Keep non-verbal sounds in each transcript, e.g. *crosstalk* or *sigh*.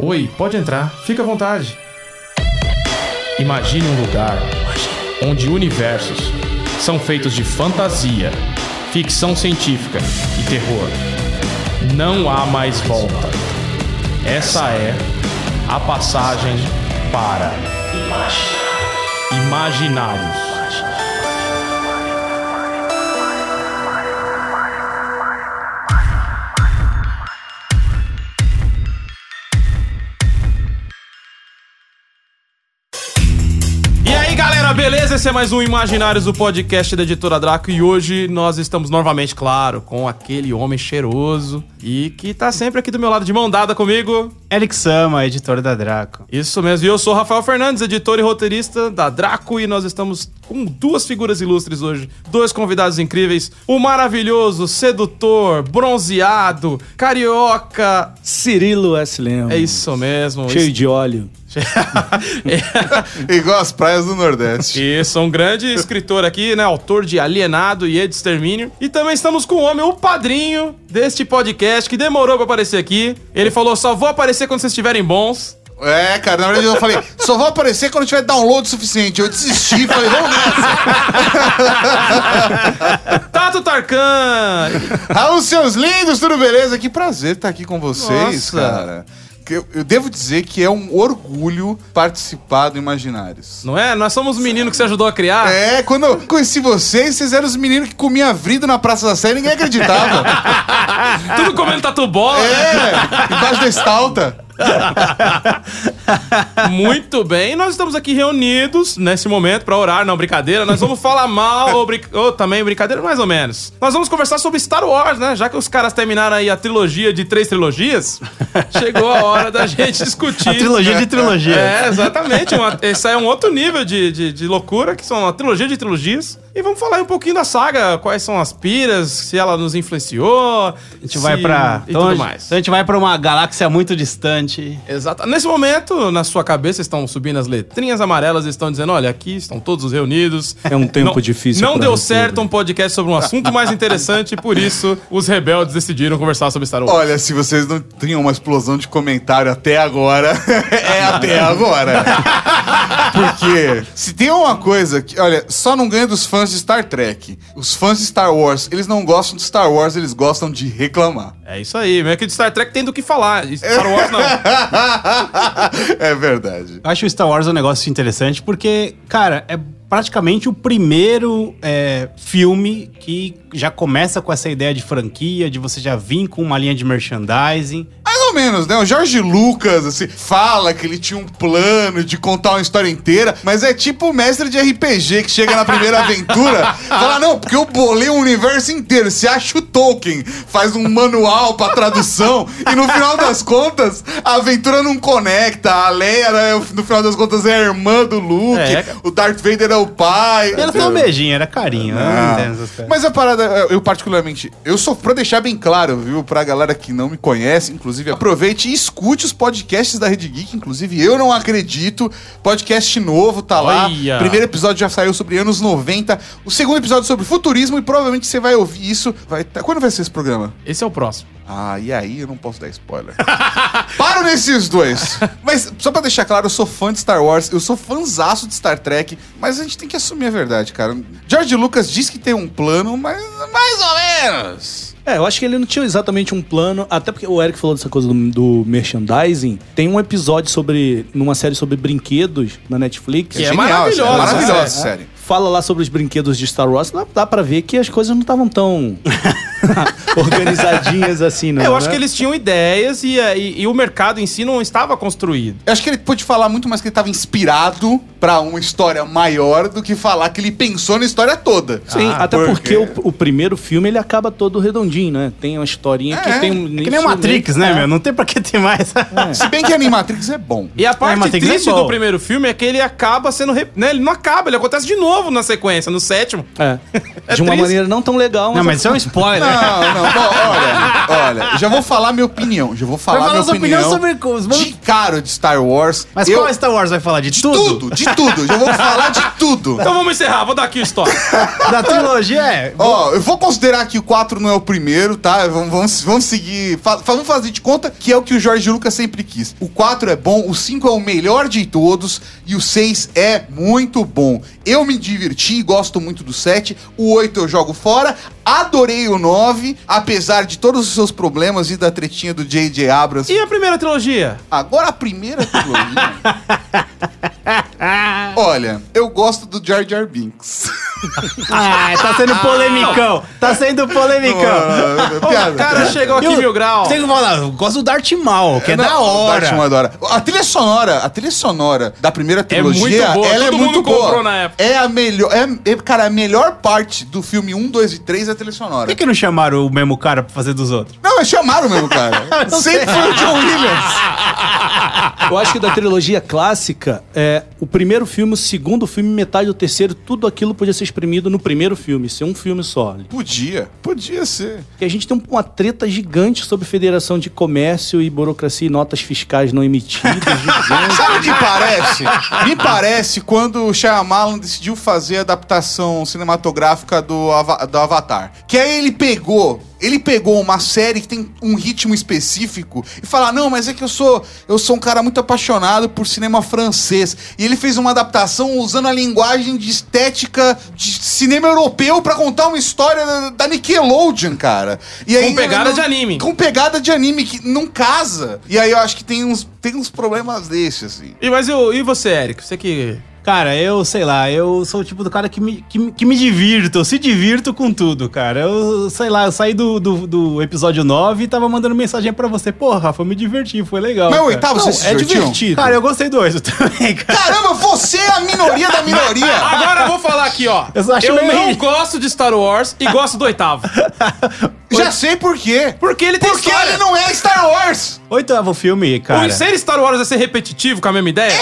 Oi, pode entrar. Fica à vontade. Imagine um lugar onde universos são feitos de fantasia, ficção científica e terror. Não há mais volta. Essa é a passagem para Imaginários. Beleza? Esse é mais um Imaginários, o podcast da Editora Draco. E hoje nós estamos novamente, claro, com aquele homem cheiroso e que tá sempre aqui do meu lado de mão dada comigo. Eric Sama, editor da Draco. Isso mesmo, e eu sou Rafael Fernandes, editor e roteirista da Draco, e nós estamos com duas figuras ilustres hoje, dois convidados incríveis, o maravilhoso, sedutor, bronzeado, carioca, Cirilo S. Lemos. é isso mesmo. Cheio de óleo. Igual as praias do Nordeste. Isso, um grande escritor aqui, né? Autor de Alienado e Extermínio. E também estamos com o homem, o padrinho deste podcast, que demorou pra aparecer aqui. Ele falou: só vou aparecer quando vocês estiverem bons. É, cara, na verdade eu falei, só vou aparecer quando tiver download suficiente. Eu desisti, falei, vamos nessa. *laughs* Tato Tarkan! Raul, seus lindos, tudo beleza? Que prazer estar aqui com vocês, Nossa. cara. Eu, eu devo dizer que é um orgulho participar do Imaginários. Não é? Nós somos o menino que você ajudou a criar. É, quando eu conheci vocês, vocês eram os meninos que comiam vrido na Praça da Sé e ninguém acreditava. *laughs* Tudo comendo tatu bola. É, embaixo da estalta. *laughs* Muito bem, nós estamos aqui reunidos nesse momento pra orar, não, brincadeira. Nós vamos falar mal ou, brin- ou também brincadeira, mais ou menos. Nós vamos conversar sobre Star Wars, né? Já que os caras terminaram aí a trilogia de três trilogias, *laughs* chegou a hora da gente discutir. A trilogia de trilogia. É, exatamente. Uma, esse é um outro nível de, de, de loucura, que são uma trilogia de trilogias. E vamos falar um pouquinho da saga, quais são as piras, se ela nos influenciou. A gente vai pra. E então, tudo a- mais. Então a gente vai pra uma galáxia muito distante. Exato. Nesse momento, na sua cabeça estão subindo as letrinhas amarelas e estão dizendo: olha, aqui estão todos reunidos. É um tempo Não- difícil Não deu certo um podcast sobre um assunto mais interessante, e por isso os rebeldes decidiram conversar sobre Star Wars. Olha, se vocês não tinham uma explosão de comentário até agora, *laughs* é até *laughs* agora. Porque se tem uma coisa que, olha, só não ganha dos fãs de Star Trek. Os fãs de Star Wars, eles não gostam de Star Wars, eles gostam de reclamar. É isso aí. Meio que de Star Trek tem do que falar. E Star Wars não. *laughs* é verdade. Eu acho o Star Wars um negócio interessante porque, cara, é praticamente o primeiro é, filme que já começa com essa ideia de franquia, de você já vir com uma linha de merchandising. Ou menos, né? O Jorge Lucas, assim, fala que ele tinha um plano de contar uma história inteira, mas é tipo o mestre de RPG que chega na primeira aventura, *laughs* fala, não, porque eu bolei o universo inteiro. Se acha o Tolkien, faz um manual pra tradução, e no final das contas, a aventura não conecta. A Leia, né, no final das contas, é a irmã do Luke, É. o Darth Vader é o pai. Ela foi um beijinho, era carinho. né? Ah. Mas a parada, eu particularmente, eu sou, pra deixar bem claro, viu, pra galera que não me conhece, inclusive, aproveite e escute os podcasts da Rede Geek, inclusive eu não acredito, podcast novo, tá lá, Olha. primeiro episódio já saiu sobre anos 90, o segundo episódio sobre futurismo e provavelmente você vai ouvir isso, vai tá- quando vai ser esse programa? Esse é o próximo. Ah, e aí eu não posso dar spoiler. *laughs* Paro nesses dois. Mas só pra deixar claro, eu sou fã de Star Wars, eu sou fãzaço de Star Trek, mas a gente tem que assumir a verdade, cara. George Lucas diz que tem um plano, mas mais ou menos. É, eu acho que ele não tinha exatamente um plano, até porque o Eric falou dessa coisa do, do merchandising. Tem um episódio sobre, numa série sobre brinquedos na Netflix. Que é genial, maravilhosa, é maravilhosa, essa sério. Fala lá sobre os brinquedos de Star Wars, dá, dá pra ver que as coisas não estavam tão *laughs* organizadinhas assim, não. eu acho né? que eles tinham ideias e, e- e o mercado em si não estava construído. Eu acho que ele pôde falar muito mais que ele estava inspirado pra uma história maior do que falar que ele pensou na história toda. Sim, Ah, até porque, porque o, o primeiro filme ele acaba todo redondinho, né? Tem uma historinha que É, tem é um. É que nem o Matrix, meio- né, é. meu? Não tem pra que ter mais. Se bem que Animatrix é bom. E a parte tem que ser triste do primeiro filme é que ele acaba sendo. re- Né? Ele não acaba, ele acontece de novo na sequência, no sétimo. É. *laughs* É De uma triste. maneira não tão legal, Não, mas isso é um spoiler. Não, não, bom, olha, olha, já vou falar minha opinião, já vou falar Vai falar minha sua opinião sobre os- de cara de Star Wars. Mas eu, qual Star Wars vai falar? De, de tudo? tudo, de tudo, já vou falar de tudo. Então vamos encerrar, vou dar aqui o stop. *laughs* Da trilogia é. Ó, eu vou considerar que o 4 não é o primeiro, tá? Vamos, vamos, vamos seguir. fa- Vamos fazer de conta que é o que o Jorge Lucas sempre quis. O 4 é bom, o 5 é o melhor de todos e o 6 é muito bom. Eu me diverti, gosto muito do 7. O 8 eu jogo fora. Adorei o 9, apesar de todos os seus problemas e da tretinha do J.J. Abrams. E a primeira trilogia? Agora a primeira trilogia. *laughs* Olha, eu gosto do Jar Jar Binks. *laughs* Ah, tá sendo polemicão. Tá sendo polemicão. Ah, piada. O cara chegou aqui Eu- mil grau. Tem que falar, eu gosto do Darth Maul, que é Não, da o hora. Darth Maul é da hora. A trilha sonora, a trilha sonora da primeira trilogia, muito boa, ela é todo muito mundo boa. comprou na época. É a melhor, é, é, cara, a melhor parte do filme 1, 2 e 3 é a trilha Por sonora. que, que não chamaram o mesmo cara pra fazer dos outros? Não, mas chamaram mesmo, cara. *laughs* Sempre foi o John Williams. Eu acho que da trilogia clássica, é, o primeiro filme, o segundo filme, metade do terceiro, tudo aquilo podia ser exprimido no primeiro filme, ser um filme só. Podia, podia ser. E a gente tem uma treta gigante sobre Federação de Comércio e burocracia e notas fiscais não emitidas. *laughs* Sabe o que parece? Me parece quando o Shyamalan decidiu fazer a adaptação cinematográfica do, Ava- do Avatar. Que aí ele pegou ele pegou uma série que tem um ritmo específico e fala: "Não, mas é que eu sou eu sou um cara muito apaixonado por cinema francês". E ele fez uma adaptação usando a linguagem de estética de cinema europeu pra contar uma história da- Nickelodeon, cara. E Com pegada não- de anime. Com pegada de anime que não casa. E aí eu acho que tem uns tem uns problemas desses assim. E, mas eu, e você, Eric? Você que. Cara, eu sei lá, eu sou o tipo do cara que me, que, me- que me divirto, eu se divirto com tudo, cara. Eu sei lá, eu saí do, do, do episódio 9 e tava mandando mensagem pra você. Rafa, eu me diverti, foi legal. Mas o oitavo Não, você se é divertido. Cara, eu gostei do 8 *laughs* também, cara. Caramba, você é a minoria da minoria. *laughs* Agora eu vou falar aqui, ó. Eu eu meio não gosto de Star Wars e gosto do oitavo. *laughs* Já sei por quê. Porque ele tem Porque história. ele não é Star Wars. Oitavo filme, cara. O ser Star Wars é ser repetitivo com a mesma ideia?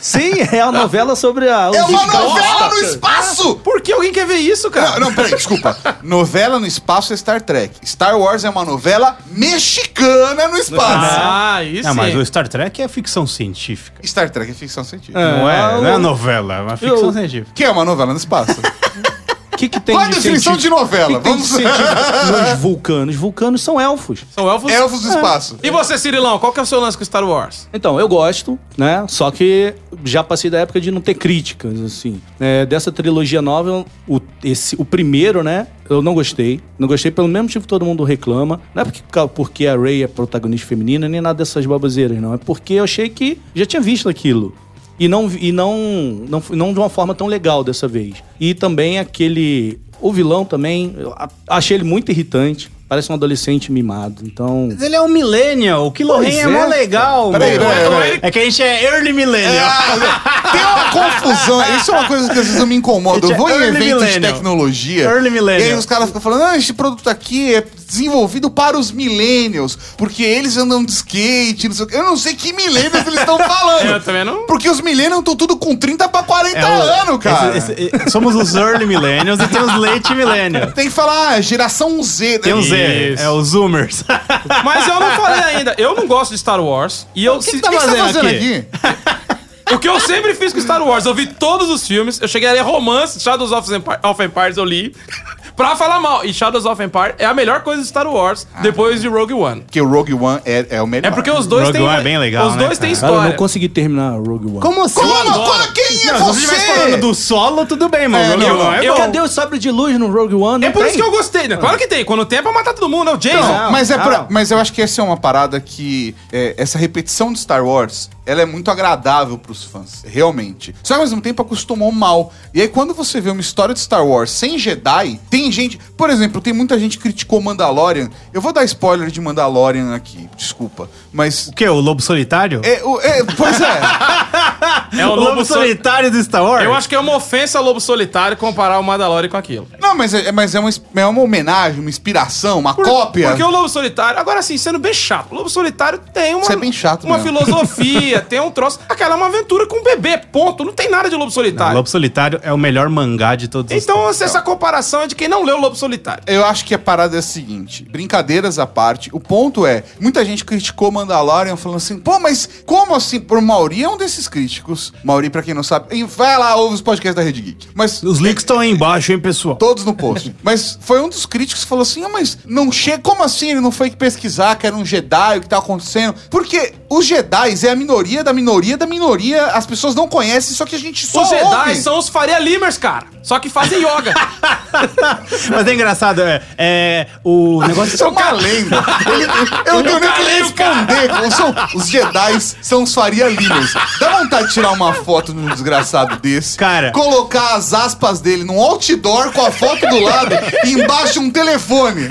Sim, é a novela sobre a. É uma novela no espaço. Por que alguém quer ver isso, cara? Não, não, peraí, desculpa. Novela no espaço é Star Trek. Star Wars é uma novela mexicana no espaço. Ah, isso Não, mas o Star Trek é ficção científica. Star Trek é ficção científica. não é, o- não é novela, é uma ficção Eu- científica. Que é uma novela no espaço. *laughs* O que, que tem Qual a de definição de científico? novela? O que, que tem de Vamos- científico nos *laughs* vulcanos? Vulcanos são elfos. São elfos. Elfos do espaço. E você, Cirilão, qual que é o seu lance com Star Wars? Então, eu gosto, né? Só que já passei da época de não ter críticas, assim. É, dessa trilogia nova, o, esse, o primeiro, né? Eu não gostei. Não gostei pelo mesmo motivo que todo mundo reclama. Não é porque, porque a Rey é protagonista feminina, nem nada dessas baboseiras, não. É porque eu achei que já tinha visto aquilo. E não, e não, não, não de uma forma tão legal dessa vez. E também aquele... O vilão também, achei ele muito irritante. Parece um adolescente mimado. Então... Mas ele é um millennial, o Pois é, é, mó legal, Peraí, mano. peraí, peraí. É que a gente é early millennial. Ah, *laughs* tem uma confusão. Isso é uma coisa que às vezes eu me incomodo. Eu vou em Early eventos de millennial. tecnologia. Early millennial. E aí os caras ficam falando: ah, esse produto aqui é desenvolvido para os millennials, porque eles andam de skate, não sei o quê. Eu não sei que millennials eles estão *laughs* falando. Eu também não. Porque os millennials estão tudo com 30 pra 40 É anos, cara. esse- esse- somos os early millennials e tem os late millennials. Tem que falar ah, geração Z. Tem né? um Z, Isso. é os zoomers. *laughs* Mas eu não falei ainda. Eu não gosto de Star Wars. E eu. O que se- que tá O que você tá fazendo fazendo aqui? aqui? O que eu sempre fiz com Star Wars, eu vi todos os filmes, eu cheguei a ler romance, Shadows of, Empire, of Empires eu li, pra falar mal. E Shadows of Empire é a melhor coisa de Star Wars, depois de Rogue One. Porque o Rogue One é, é o melhor. É porque os dois Rogue têm... One é bem legal, Os né, dois têm cara? Cara, eu história. não consegui terminar Rogue One. Como assim? Como? Como? Quem é Não, se você estivesse falando do solo, tudo bem, mano. É, Rogue não, One é eu- bom. Cadê o sabre de luz no Rogue One? É Não por tem. isso que eu gostei, né? Claro que tem. Quando tem é pra matar todo mundo, é o Jason. Não, mas, é pra- mas eu acho que essa é uma parada que. é, essa repetição de Star Wars ela é muito agradável pros fãs, realmente. Só que ao mesmo tempo acostumou mal. E aí, quando você vê uma história de Star Wars sem Jedi, tem gente. Por exemplo, tem muita gente que criticou Mandalorian. Eu vou dar spoiler de Mandalorian aqui, desculpa. Mas. O quê? O Lobo Solitário? É, o- é, pois é. *laughs* É o lobo lobo sol- solitário do Star Wars? Eu acho que é uma ofensa ao Lobo Solitário comparar o Mandalorian com aquilo. Não, mas é, mas é, uma, é uma homenagem, uma inspiração, uma cópia. Porque o Lobo Solitário, agora assim, sendo bem chato, o Lobo Solitário tem uma, Isso é bem chato uma mesmo. filosofia, *laughs* tem um troço. Aquela é uma aventura com um bebê, ponto. Não tem nada de Lobo O Solitário. Lobo Solitário é o melhor mangá de todos os Então, essa comparação é de quem não leu o Lobo Solitário. Eu acho que a parada é a seguinte, brincadeiras à parte, o ponto é, muita gente criticou Mandalorian falando assim, pô, mas como assim? Por Mauri é um desses críticos. Mauri, pra quem não sabe, e vai lá, ouve os podcasts da Rede Geek. Mas Os links estão aí embaixo, hein, pessoal? todos no post. *laughs* mas foi um dos críticos que falou assim: ah, mas não chega. Como assim ele não foi pesquisar que era um Jedi, o que tá acontecendo? Porque os Jedi é a minoria da minoria da minoria. As pessoas não conhecem, só que a gente só Os Jedi ouve. são os Faria Limers, cara. Só que fazem yoga. *laughs* Mas é engraçado, é, é o negócio... Isso é uma lenda. Ele- eu não tenho nem o que responder. São- os Jedi são os Faria Limers. Dá vontade de tirar uma foto de um desgraçado desse. Cara. Colocar as aspas dele num outdoor com a foto do lado e embaixo um telefone.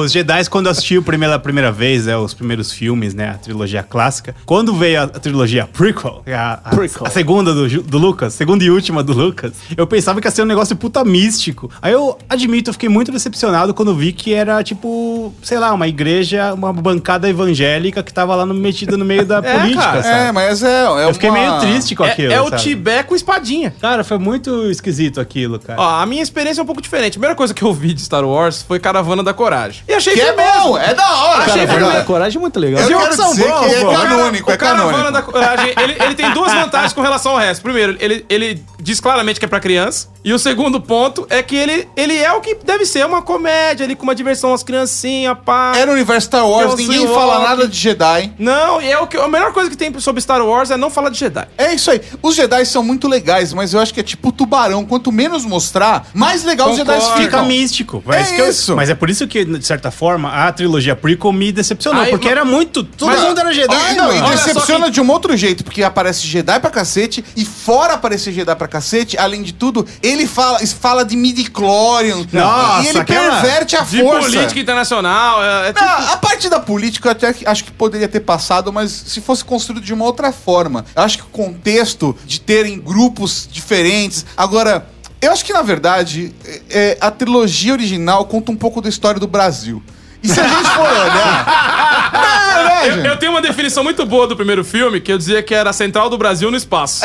Os Jedi, quando eu assisti o primeiro, a primeira vez, né, os primeiros filmes, né, a trilogia clássica, quando veio a, a trilogia prequel, a, a- Prequel. a segunda do, do Lucas, segunda e última do Lucas, eu pensava que ia ser um negócio puta místico. Aí eu admito, eu fiquei muito decepcionado quando vi que era, tipo, sei lá, uma igreja, uma bancada evangélica que tava lá no, metida no meio da É, política, cara. sabe? É, mas é. é eu fiquei uma- meio triste com é aquilo. é o sabe? Tibé com espadinha. Cara, foi muito esquisito aquilo, cara. Ó, a minha experiência é um pouco diferente. A primeira coisa que eu vi de Star Wars foi Caravana da Coragem. E achei Que é bom, é da hora. Achei cara. firmeza. A coragem é muito legal. Eu quero que são dizer bons, que é canônico, é o Caravana canônico. da Coragem, ele, ele tem duas vantagens com relação ao resto. Primeiro, ele, ele diz claramente que é pra criança. E o segundo ponto é que ele, ele é o que deve ser, uma comédia ali, com uma diversão às criancinhas, pá. É no universo Star Wars, o ninguém fala nada de Jedi. Não, e é o que, a melhor coisa que tem sobre Star Wars é não falar de Jedi. É isso aí. Os Jedi são muito legais, mas eu acho que é tipo tubarão. Quanto menos mostrar, mais legal os Concordo. Jedi Fica ficam. místico. É que eu- isso. mas é por isso que, de certa forma, a trilogia prequel me decepcionou. Aí, porque mas- era muito... Todo mas- mundo era Jedi, Ah, não, e decepciona que- de um outro jeito, porque aparece Jedi pra cacete, e fora aparecer Jedi pra cacete, além de tudo, ele fala, fala de midi-chlorian. Nossa, e ele perverte a De força. política internacional, é, é tipo... Não, a parte da política eu até acho que poderia ter passado, mas se fosse construído de uma outra forma. Eu acho que o contexto de terem grupos diferentes. Agora, eu acho que na verdade é, é, a trilogia original conta um pouco da história do Brasil. E se a gente for *laughs* olhar. Não, é Eu, eu tenho uma definição muito boa do primeiro filme, que eu dizia que era a central do Brasil no espaço.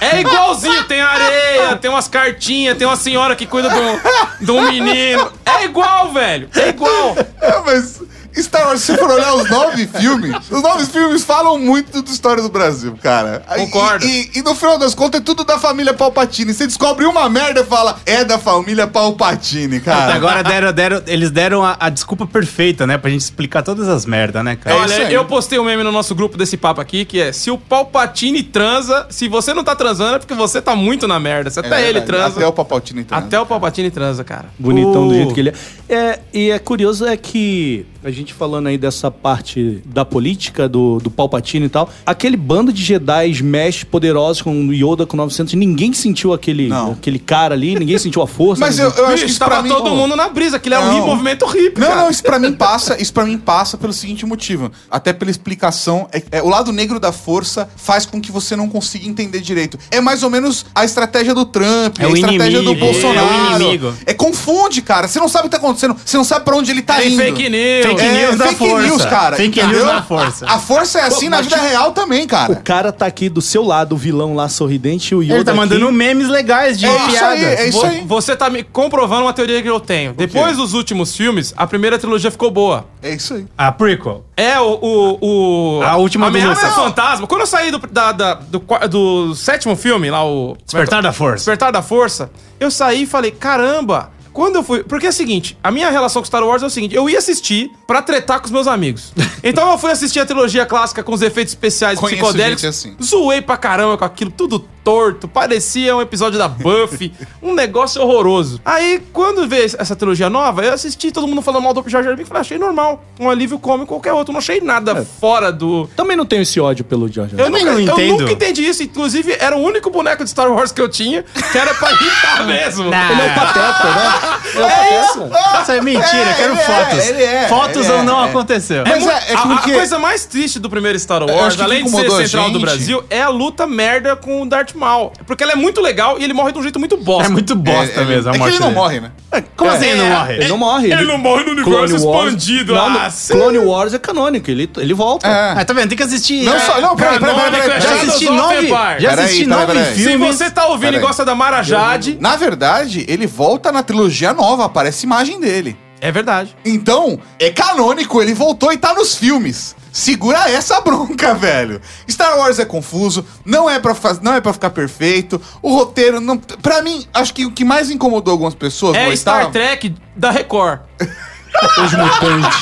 É igualzinho, tem areia, tem umas cartinhas, tem uma senhora que cuida de um, de um menino. É igual, velho. É igual. É, mas Star Wars, se você for olhar os nove filmes, os nove filmes falam muito da história do Brasil, cara. Concordo. E, e- e no final das contas é tudo da família Palpatine. Você descobre uma merda e fala, é da família Palpatine, Até cara. agora deram, deram- eles deram a, a desculpa perfeita, né? Pra gente explicar todas as merdas, né, cara? É Olha, eu postei um meme no nosso grupo desse papo aqui, que é se o Palpatine transa, se você não tá transando é porque você tá muito na merda. Se É até ele verdade, transa. Até o Palpatine transa. Até o Palpatine transa, cara. Bonitão O- do jeito que ele é. é. E é curioso é que, a gente falando aí dessa parte da política, do, do Palpatine e tal, aquele bando de Jedi mesh poderosos com o Yoda com 900, ninguém sentiu aquele, Não. aquele cara ali, ninguém sentiu a força. Mas eu, ninguém- eu acho que isso pra tava mim... todo mundo na brisa, aquilo é um ri- movimento hippie, Não, cara. não, isso pra mim passa, isso para mim passa pelo seguinte motivo. Até pela explicação, é, é, o lado negro da força faz com que você não consiga entender direito. É mais ou menos a estratégia do Trump, É a estratégia do inimigo, Bolsonaro. é o inimigo. É confunde, cara. Você não sabe o que tá acontecendo, você não sabe pra onde ele tá Tem indo. fake news. Fake É, news da fake força. news, cara. Fake entendeu? news da força. A força é assim Pô, na vida tipo, real também, O cara. cara tá aqui do seu lado, o vilão lá sorridente, e o Yoda Ele tá mandando aqui. memes legais de É isso aí, é isso Vo- aí. Você tá me comprovando uma teoria que eu tenho. Depois dos últimos filmes, a primeira trilogia ficou boa. É isso aí. A prequel. É, o. o, o A última do Ameaça Lucas. Fantasma. Quando eu saí do, da- da- do, do sétimo filme, lá, o. Despertar da Força. Despertar da Força, eu saí e falei: caramba. Quando eu fui. Porque é o seguinte, a minha relação com Star Wars é o seguinte: eu ia assistir pra tretar com os meus amigos. *laughs* Então eu fui assistir a trilogia clássica com os efeitos especiais Conheço psicodélicos. gente assim. Zoei pra caramba com aquilo, tudo torto, parecia um episódio da Buffy, *laughs* um negócio horroroso. Aí, quando veio essa trilogia nova, eu assisti todo mundo falando mal do Jar Jar Binks e falei, achei normal, um alívio como qualquer outro, não achei nada fora do... Também não tenho esse ódio pelo George Eu, Também nunca, não eu entendo. nunca entendi isso, inclusive era o único boneco de Star Wars que eu tinha, que era pra irritar *laughs* mesmo. Nah. Ele é o Pateta, né? Ele é o Pateta. Isso é mentira, É, quero ele é, fotos. ele é, fotos ele é, não é. aconteceu. Mas é- é a- a, coisa mais triste do primeiro Star Eu Wars, além de ser central do. Brasil, é a luta merda com o Darth Maul. Porque ela é muito legal e ele morre de um jeito muito bosta. É muito bosta É, é, mesmo a é que morte ele não dele. morre, né? Como assim ele não É, morre? Ele não morre. Ele não morre no Clone universo Wars- expandido. Não, Ah. Clone Wars é canônico, ele, ele volta. É. Ah, tá vendo? Tem que assistir. Não É, só. Não, peraí, peraí, peraí. É Já assisti nove, já assisti peraí, nove peraí. Se filmes. você tá ouvindo e gosta da Mara Jade, Na verdade, ele volta na trilogia nova, aparece imagem dele. é verdade. Então, é canônico, ele voltou e tá nos filmes. Segura essa bronca, velho. Star Wars é confuso, não é pra, faz- não é pra ficar perfeito. O roteiro, não, pra mim, acho que o que mais incomodou algumas pessoas É Star Trek da Record. Os mutantes.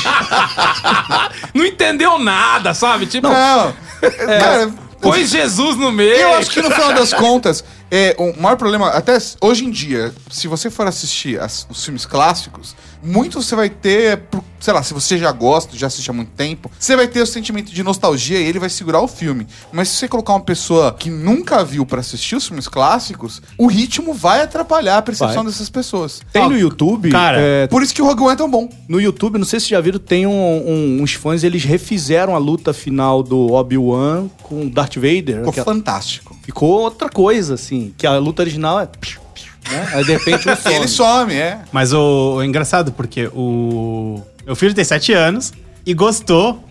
*laughs* Não entendeu nada, sabe? Tipo, Não, cara, pôs Jesus no meio. Eu acho que no final das contas, é, o maior problema, até hoje em dia, se você for assistir as- os filmes clássicos, muito você vai ter, sei lá, se você já gosta, já assiste há muito tempo, você vai ter o sentimento de nostalgia e ele vai segurar o filme. Mas se você colocar uma pessoa que nunca viu pra assistir os filmes clássicos, o ritmo vai atrapalhar a percepção Vai. dessas pessoas. Tem no YouTube. Cara, é, Por isso que o Rogue One é tão bom. no YouTube, não sei se já viram, tem um- um- uns fãs, eles refizeram a luta final do Obi-Wan com Darth Vader. Ficou que é- fantástico. ficou outra coisa, assim. Que a luta original é. Né? Aí de repente um *laughs* some. Ele some, é. Mas o, o engraçado, porque o. Meu filho tem 7 anos e gostou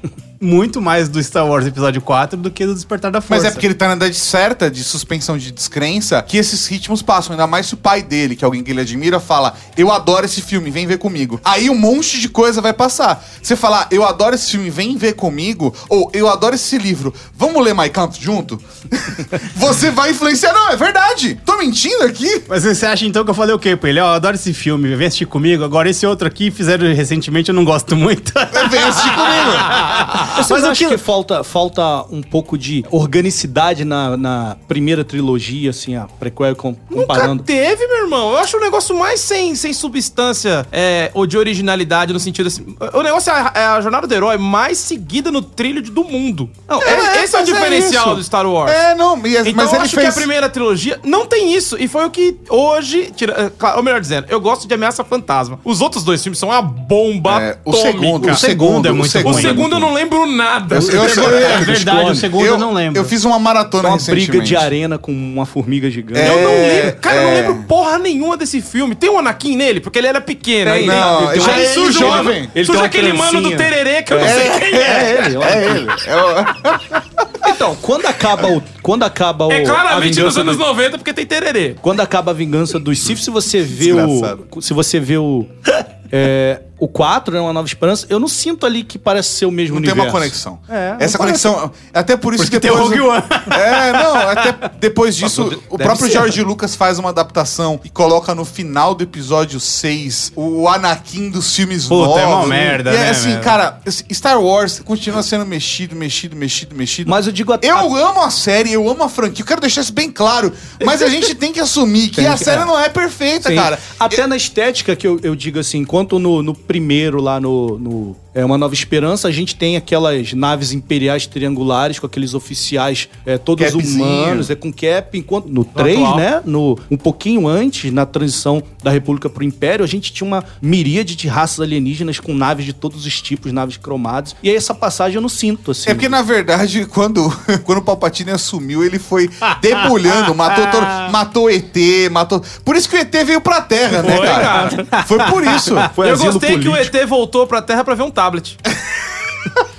muito mais do Star Wars Episódio 4 do que do Despertar da Força. Mas é porque ele tá na idade certa de suspensão de descrença que esses ritmos passam. Ainda mais se o pai dele, que é alguém que ele admira, fala: Eu adoro esse filme, vem ver comigo. Aí um monte de coisa vai passar. Você falar, eu adoro esse filme, vem ver comigo, ou eu adoro esse livro, vamos ler My Count junto? *laughs* Você vai influenciar. Não, é verdade. Tô mentindo aqui? Mas você acha então que eu falei o quê pra ele? Ó, eu adoro esse filme, vem assistir comigo. Agora esse outro aqui fizeram recentemente, eu não gosto muito. Vem assistir comigo. *laughs* Vocês Mas acham o que- que falta, falta um pouco de organicidade na, na primeira trilogia, assim, a prequel com- Nunca comparando? teve, meu irmão. Eu acho o negócio mais sem, sem substância é, ou de originalidade, no sentido assim. O negócio é a, é a jornada do herói mais seguida no trilho de- do mundo. Não, É, esse é, o é diferencial do Star Wars. É, não, mas, Então mas eu ele acho fez. que a primeira trilogia não tem isso. E foi o que hoje. Tira, é, claro, ou melhor dizendo, eu gosto de Ameaça Fantasma. Os outros dois filmes são uma bomba É, o atômica. segundo, O segundo é muito O ruim. segundo eu não lembro nada. Eu- eu- eu- É verdade, o segundo eu, não lembro. Eu fiz uma maratona Uma briga recentemente. de arena com uma formiga gigante. É, Eu não lembro. Cara, eu não é. lembro porra nenhuma desse filme. Tem um Anakin nele, porque ele era pequeno. Tem, não, Ele já é surge um- jovem. Ele surge aquele mano do tererê que eu não sei quem é. É ele, ó. É ele. É *laughs* Então, quando acaba o. Quando acaba o. É a claramente nos anos do- 90, porque tem tererê. Quando acaba a vingança dos Sith, se você vê o. Se você vê o. *laughs* é, o 4, né? Uma Nova Esperança, eu não sinto ali que parece ser o mesmo Não tem universo. uma conexão. É, Essa não parece. conexão. Até por isso Porque que tem o depois. Rogue One. *laughs* É, não, até depois disso, Mas o próprio ser. George Lucas faz uma adaptação e coloca no final do episódio 6 o Anakin dos filmes Puta, novos. é uma merda, e é né, assim, meu? cara, Star Wars continua sendo mexido, mexido, mexido, mexido. Mas eu digo até. Eu amo a série, eu amo a franquia, eu quero deixar isso bem claro. Mas a gente tem que assumir que Tem a que- série é. não é perfeita, Sim. cara. Até na estética que eu, eu digo assim, enquanto no, no primeiro lá no, no é Uma Nova Esperança, a gente tem aquelas naves imperiais triangulares com aqueles oficiais é, todos Capzinho. humanos, é com cap, enquanto no 3, atual. né, no um pouquinho antes, na transição da República pro Império, a gente tinha uma miríade de raças alienígenas com naves de todos os tipos, naves cromadas. E aí essa passagem eu não sinto assim. É porque, na verdade, quando, *laughs* quando o Palpatine assumiu, ele foi debulhando, matou todo, *laughs* matou o ET, matou. Por isso que o ET veio pra Terra, né, Foi, cara? Foi por isso. *laughs* Foi eu gostei que o político. ET voltou pra Terra pra ver um tablet. *laughs*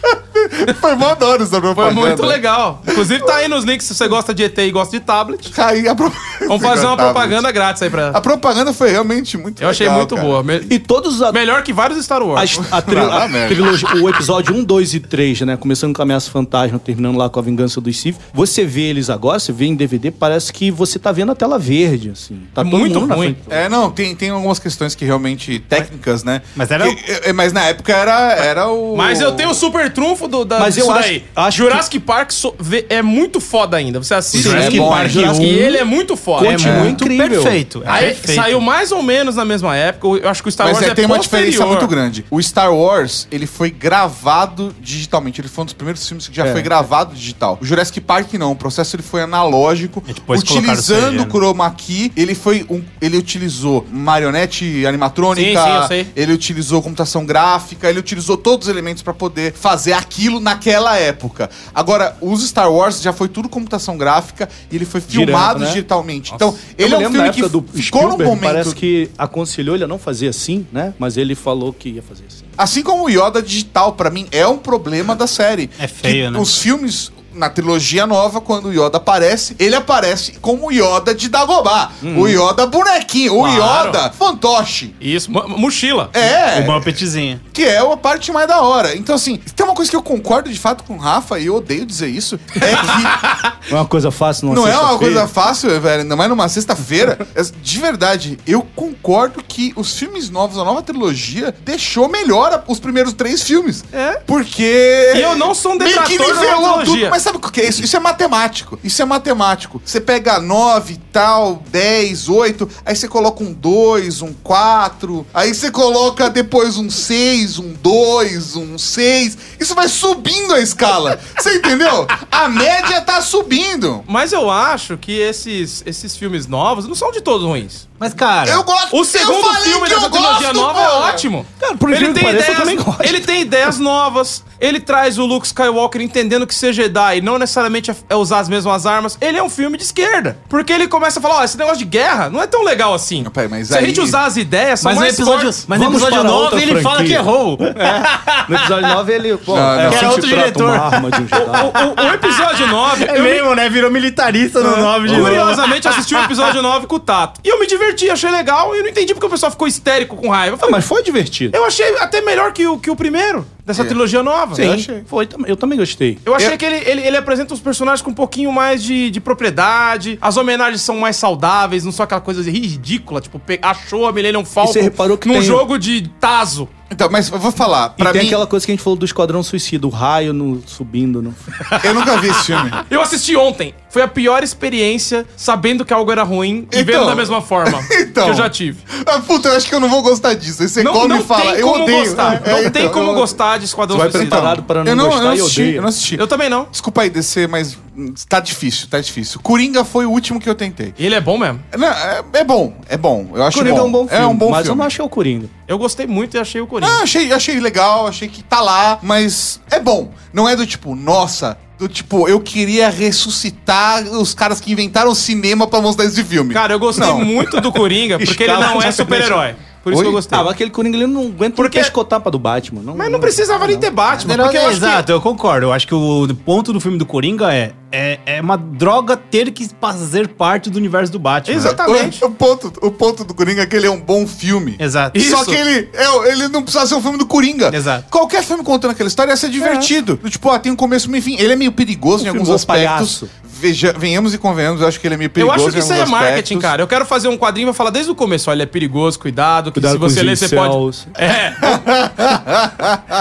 *laughs* Foi mó da hora essa Foi propaganda. muito legal. Inclusive tá aí nos links se você gosta de ET e gosta de tablet. Aí, apro- Vamos fazer uma *laughs* Gostava propaganda grátis aí pra. A propaganda foi realmente muito Eu achei legal, muito cara. boa. Me- E todos os Melhor que vários Star A, Wars. a, tri- Vai lá, a trilogia, o episódio 1, 2 e 3, né? Começando com a Ameaça Fantasma, terminando lá com a Vingança dos Sith. Você vê eles agora, você vê em DVD, parece que você tá vendo a tela verde, assim. Tá todo Muito ruim. É, não, tem, tem algumas questões que realmente técnicas, né? Mas era Que- mas na época era, era o. Mas eu tenho o super trunfo do, da, Mas eu acho- daí. acho Jurassic Park so- vê- é muito foda ainda. Você assiste Sim, Jurassic é bom, Park é. Jurassic, e ele é muito foda. Continua É muito- incrível. perfeito. É Aí perfeito. saiu mais ou menos na mesma época. Eu acho que o Star Mas Wars é, é tem uma posterior. diferença muito grande. O Star Wars, ele foi gravado digitalmente. Ele foi um dos primeiros filmes que já É. foi gravado digital. O Jurassic Park não. O processo ele foi analógico. Utilizando CG, o né? chroma key, ele foi um, ele utilizou marionete animatrônica, Sim, sim, eu sei. ele utilizou computação gráfica, ele utilizou todos os elementos pra poder fazer aquilo naquela época. Agora, os Star Wars já foi tudo computação gráfica e ele foi Direto, filmado né? digitalmente. Então, Eu ele é um filme que do ficou Spielberg, momento parece que aconselhou ele a não fazer assim, né? Mas ele falou que ia fazer assim. Assim como o Yoda digital, pra mim, é um problema da série. É feio, Que né? Os filmes, na trilogia nova, quando o Yoda aparece, ele aparece como o Yoda de Dagobah. O Yoda bonequinho, o Hum. Claro. Yoda fantoche. Isso, mo- mochila. É, O Muppetzinho. que é a parte mais da hora. Então, assim, tem uma coisa que eu concordo de fato com o Rafa, e eu odeio dizer isso, é que *laughs* Não é uma coisa fácil, numa não é uma coisa fácil, velho, ainda mais numa sexta-feira. É, De verdade, eu concordo que os filmes novos, a nova trilogia, deixou melhor os primeiros três filmes. É. Porque. E eu não sou um meio que detrator da trilogia. tudo. Mas sabe o que é isso? Isso é matemático. Isso é matemático. Você pega 9, tal, 10, 8, aí você coloca um 2, um 4, aí você coloca depois um 6, um 2, um 6. Isso vai subindo a escala. Você entendeu? A média tá subindo. Mas eu acho que esses, esses filmes novos não são de todos ruins. Mas, cara. Eu gosto. O segundo eu falei filme dessa trilogia gosto, nova é ótimo. Cara, por incrível que pareça, eu também gosto. ele tem ideias novas. Ele traz o Luke Skywalker entendendo que ser Jedi não necessariamente é- é usar as mesmas armas. Ele é um filme de esquerda. Porque ele começa a falar: ó, esse negócio de guerra não é tão legal assim. Peraí, mas Se a aí- gente usar as ideias, são Mas no mais episódio, fortes. mas no episódio para 9 outra ele fala que franquia. errou. *laughs* No episódio 9 ele... Pô, Não, é não. assim Era outro diretor. de um. *laughs* O, o- o episódio 9. É eu me- mesmo, né? Virou militarista no 9 de novo. Curiosamente, assisti o episódio 9 com o Tato. E eu me diverti, achei legal. E eu não entendi porque o pessoal ficou histérico com raiva. Eu, Ah, falei, mas foi divertido. eu achei até melhor que o, que o primeiro dessa trilogia nova. Sim, eu achei. foi, tam- eu também gostei. Eu achei Eu- que ele, ele, ele apresenta os personagens com um pouquinho mais de, de propriedade. As homenagens são mais saudáveis, não são aquela coisa ridícula, tipo, pe- achou a Millennium Falcon você reparou que num tem- jogo de Tazo. Então, mas eu vou falar. E Pra tem mim, aquela coisa que a gente falou do Esquadrão Suicida, o raio no, subindo. No... eu nunca vi esse filme. Eu assisti ontem. Foi a pior experiência sabendo que algo era ruim e Então. vendo da mesma forma Então. *laughs* que eu já tive. Ah, puta, eu acho que eu não vou gostar disso. Aí você Não, come não e fala, tem eu como odeio. gostar. É, não então, tem como eu- gostar de Esquadrão Você vai Suicida. preparado para não Eu não, eu gostar não e assisti, odeia. eu não assisti. Eu também não. Desculpa aí, DC, mas hum, tá difícil, tá difícil. Coringa foi o último que eu tentei. Ele é bom mesmo. Não, é, é bom, é bom. Eu acho Coringa bom. é um bom filme, É um bom mas eu filme. não achei o Coringa. Eu gostei muito e achei o Coringa. Ah, achei, achei legal, achei que tá lá, mas é bom. Não é do tipo, nossa, do tipo, eu queria ressuscitar os caras que inventaram o cinema pra mostrar esse filme. Cara, eu gostei Não. muito do Coringa, *laughs* porque ele não é super-herói. Por isso Oi? que eu gostei. Ah, mas aquele Coringa ele não aguenta Porque- um pescotapa do Batman. Não, Mas não precisava nem ter Batman, Não, porque eu acho que... exato, eu concordo. Eu acho que o ponto do filme do Coringa é, é, é uma droga ter que fazer parte do universo do Batman. Exatamente. O, o ponto, o ponto do Coringa é que ele é um bom filme. Exato. Isso. Só que ele, é, ele não precisa ser um filme do Coringa. Exato. Qualquer filme contando aquela história ia ser divertido. Do Tipo, ah, tem um começo, meio fim. Ele é meio perigoso em Um filme alguns aspectos. palhaço. Veja, venhamos e convenhamos, eu acho que ele é meio Eu perigoso acho que em isso aí é marketing, cara. Eu quero fazer um quadrinho e vou falar desde o começo. Olha, ele é perigoso, cuidado, que Cuidado se com você os ler, você pode... É.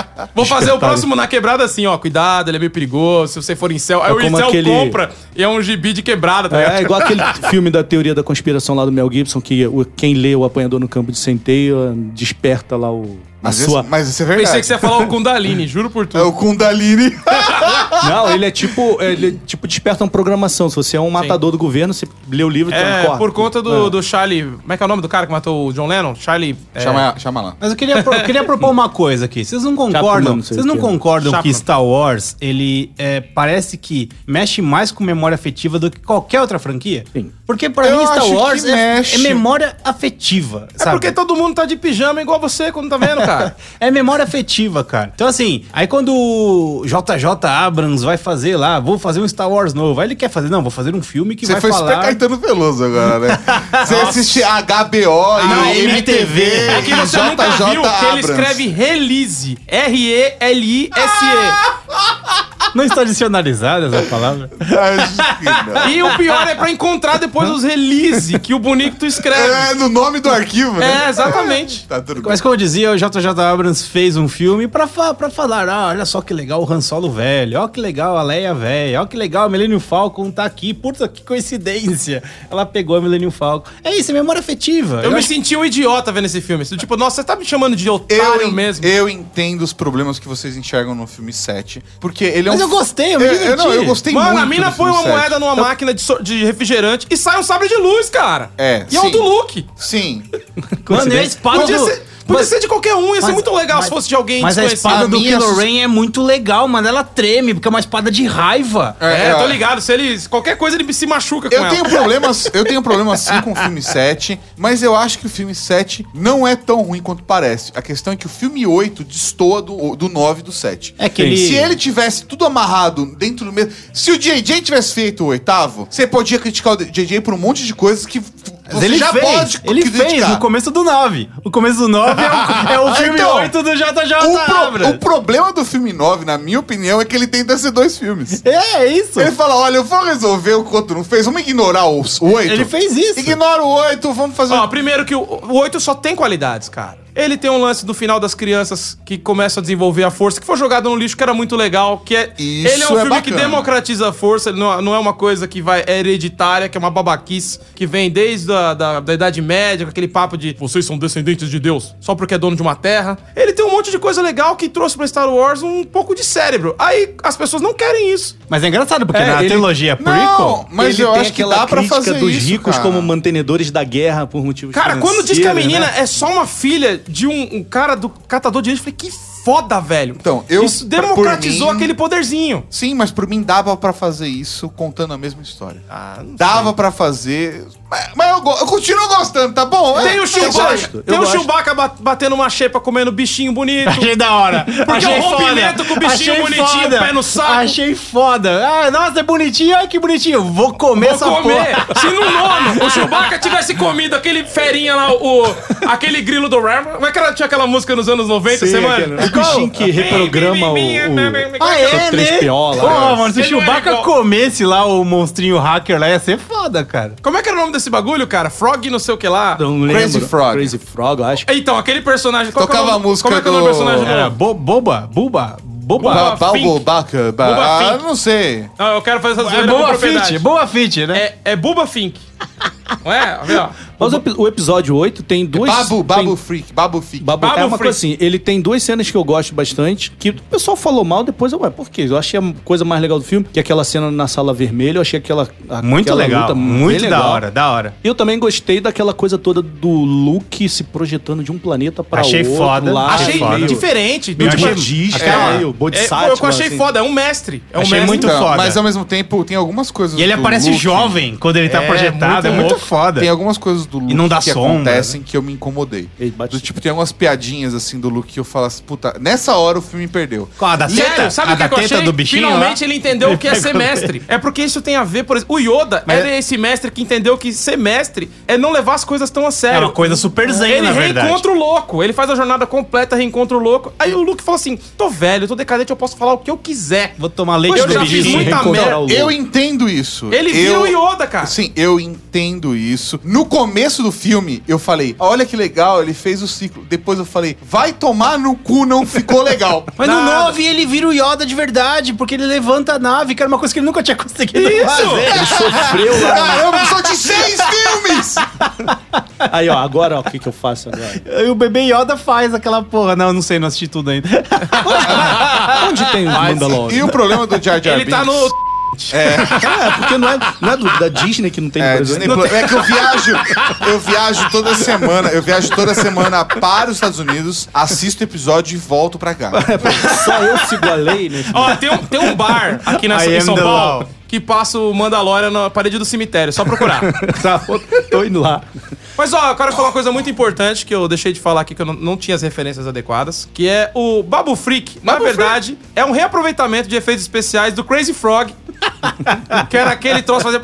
*laughs* Vou fazer o próximo na quebrada assim, ó. Cuidado, ele é meio perigoso. Se você for em céu. Aí É o como incel aquele- compra e é um gibi de quebrada, tá É, ligado? igual aquele *laughs* filme da teoria da conspiração lá do Mel Gibson, que o- quem lê o apanhador no campo de centeio desperta lá o. A Mas, sua. isso, mas isso é verdade. Pensei que você ia falar o Kundalini, juro por É tudo. o Kundalini. *laughs* Não, ele é tipo. Ele é tipo desperta uma programação. Se você é um matador do governo, você lê o livro e É, por conta do, É. do Charlie. Como é que é o nome do cara que matou o John Lennon? Charlie. é, chama, chama lá. Mas eu queria, pro- eu queria propor uma coisa aqui. Vocês não concordam? Chapman, não sei Vocês o não quê. concordam Chapman. que Star Wars ele é, parece que mexe mais com memória afetiva do que qualquer outra franquia? Sim. Porque pra Eu mim Star Wars é, é memória afetiva. É porque todo mundo tá de pijama igual você quando tá vendo, cara. *laughs* É memória afetiva, cara. Então, assim, aí quando o JJ Abrams vai fazer lá, vou fazer um Star Wars novo, aí ele quer fazer, não, vou fazer um filme que Você vai foi falar... super Caetano Veloso agora, né? *laughs* Você assiste HBO Não, e MTV. É que você nunca JJ viu que ele Abrams. escreve release. R-E-L-I-S-E. *laughs* Não está adicionalizada essa palavra? Acho que não. E o pior é pra encontrar depois os release que o bonito escreve. É no nome do arquivo, né? É, exatamente. Tá tudo. Mas como eu dizia, o JJ Abrams fez um filme pra, fa pra falar, ah, olha só que legal o Han Solo velho, olha que legal a Leia velha, olha que legal a Millennium Falcon tá aqui, puta que coincidência. Ela pegou a Millennium Falcon. É isso, é memória afetiva. Eu me acho- senti um idiota vendo esse filme. Tipo, nossa, você tá me chamando de otário Eu, mesmo. eu entendo os problemas que vocês enxergam no filme 7. Porque ele é Mas um. eu gostei, eu me eu, diverti. não, eu gostei Mano, muito. a mina põe uma 7. moeda numa máquina de, so- de refrigerante e sai um sabre de luz, cara. É, E é o sim. do Luke. Sim. Mano, e a espada Podia, do... ser, podia Mas- ser de qualquer um, ia ser mas- muito legal mas- se fosse de alguém Mas a espada do A minha Kylo Ren é muito legal, mano. Ela treme, porque é uma espada de raiva. É, É, tô é. ligado. Se ele. Qualquer coisa ele se machuca com Eu ela. tenho problemas, *laughs* eu tenho problemas sim com o filme 7, mas eu acho que o filme 7 não é tão ruim quanto parece. A questão é que o filme 8 destoa do, do 9 e do 7. É que ele- Se ele tivesse tudo amarrado dentro do mesmo. Se o JJ tivesse feito o oitavo, você podia criticar o JJ por um monte de coisas que Mas ele já fez, pode ele fez criticar. no começo do 9. O começo do 9 é o, *laughs* é o filme Então, 8 do JJ O, pro- o problema do filme 9, na minha opinião, é que ele tenta ser dois filmes. É, é isso. Ele fala: olha, eu vou resolver o que o outro não fez, vamos ignorar os- o 8. Ele fez isso. Ignora o 8, vamos fazer. Ó, primeiro que o, o 8 só tem qualidades, cara. Ele tem um lance do final das crianças que começam a desenvolver a força, que foi jogado no lixo, que era muito legal, que é... Isso ele é um é filme que bacana. democratiza a força, ele não, não é uma coisa que vai é hereditária, que é uma babaquice, que vem desde a da, da Idade Média, com aquele papo de vocês são descendentes de Deus, só porque é dono de uma terra. Ele tem um monte de coisa legal que trouxe pra Star Wars um pouco de cérebro. Aí as pessoas não querem isso. Mas é engraçado, porque É, na ele- trilogia Não, prequel... mas ele eu tem acho que dá pra crítica fazer dos isso, ricos cara. como mantenedores da guerra por motivos Cara, quando diz que a menina né? é só uma filha de um, um cara do catador de eu falei, que foda, velho. Então, eu- Isso democratizou mim- aquele poderzinho. Sim, mas por mim dava pra fazer isso contando a mesma história. Ah, não Dava pra fazer. Mas, mas eu, eu continuo gostando, tá bom? Tem É, o eu Chewbacca, gosto. tem eu o gosto. Chewbacca ba- batendo uma xepa, comendo bichinho bonito. *laughs* Achei da hora. Porque Achei o rompimento com o bichinho Achei bonitinho, foda. pé no saco. Achei foda. Ah, nossa, é bonitinho. Ai, que bonitinho. Vou comer Vou essa comer. porra. Se no *laughs* nono o Chewbacca tivesse comido aquele ferinha lá, o, aquele grilo do Ram. Como é que era, tinha aquela música nos anos 90, Sim, mano? aquele- o bichinho que reprograma o- o- Ah, é, Três né? piola, Pô, né? mano, se o é Chewbacca igual. comesse lá o monstrinho hacker lá, ia ser foda, cara. Como é que era o nome desse bagulho, cara? Frog não sei o que lá. Não lembro. Crazy Frog. Crazy Frog, eu acho. Então, aquele personagem... qual que é Tocava a música Como é que é o nome do personagem Era bo boba, buba, boba. Boba Ba- Fink. Baca, ba- Boba ah, não sei. Não, eu quero fazer essa É propriedade. fit, boa fit, né? É, é Buba Fink. Não é? Vê, ó. Mas o, o episódio 8 tem duas... Babu, Babu tem- Freak, Babu Freak. Babu, Babu é uma Freak. coisa assim, ele tem duas cenas que eu gosto bastante, que o pessoal falou mal, depois eu, ué, por quê? Eu achei a coisa mais legal do filme, que é aquela cena na sala vermelha, eu achei aquela, a- Muito aquela legal, luta muito bem da legal. hora, da hora. Eu também gostei daquela coisa toda do Luke se projetando de um planeta pra Achei outro foda, lá. Achei foda. diferente. Eu achei- budista, É. meio É, bodhisattva. pô, eu achei assim. foda, é um mestre. É um Achei mestre. muito Então, foda. Mas ao mesmo tempo tem algumas coisas E ele do aparece Luke- jovem quando ele tá É, projetado, é muito muito louco. Foda. Tem algumas coisas do Luke não dá que sombra, acontecem que eu me incomodei. Ele Do tipo, tem algumas piadinhas assim do Luke que eu falo assim, puta, nessa hora o filme perdeu. Qual, a da Sério, teta? sabe a o que, da que eu teta achei? do bichinho Finalmente lá? ele entendeu o que é ser mestre. É porque isso tem a ver, por exemplo, o Yoda Mas- era esse mestre que entendeu que ser mestre é não levar as coisas tão a sério. É uma coisa super zen, Ele na verdade. reencontra o louco, ele faz a jornada completa, reencontra o louco. Aí o Luke falou assim: tô velho, tô decadente, eu posso falar o que eu quiser. Vou tomar leite Eu do já fiz bichinho. muita merda. Eu entendo isso. Ele vira eu... o Yoda, cara. Sim, eu entendo isso. No começo do filme, eu falei, olha que legal, ele fez o ciclo. Depois eu falei, vai tomar no cu, não ficou legal. *laughs* Mas no Nada. 9 ele vira o Yoda de verdade, porque ele levanta a nave, que era uma coisa que ele nunca tinha *laughs* conseguido Isso! fazer. Ele *laughs* sofreu lá. Caramba, só de seis filmes! Aí, ó, agora, ó, o que que eu faço agora? E o bebê Yoda faz aquela porra. Não, não sei, não assisti tudo ainda. Onde tem o Mandalorian? E o problema do Jar Jar Ele tá Binks- no. É, porque não é, não é do- da Disney que não tem É, Brasil. Disney Plus. É que eu viajo, eu viajo toda semana, eu viajo toda semana para os Estados Unidos, assisto o episódio e volto pra cá. Só eu sigo a lei, né? Ó, tem um, tem um bar aqui na, I em São the Paulo law. que passa o Mandalorian na parede do cemitério. Só procurar. *laughs* Tá, tô indo lá. Mas ó, eu quero falar uma coisa muito importante que eu deixei de falar aqui, que eu não, não tinha as referências adequadas, que é o Babu Freak. Na Babu verdade, é um reaproveitamento de efeitos especiais do Crazy Frog. Que era aquele troço fazer.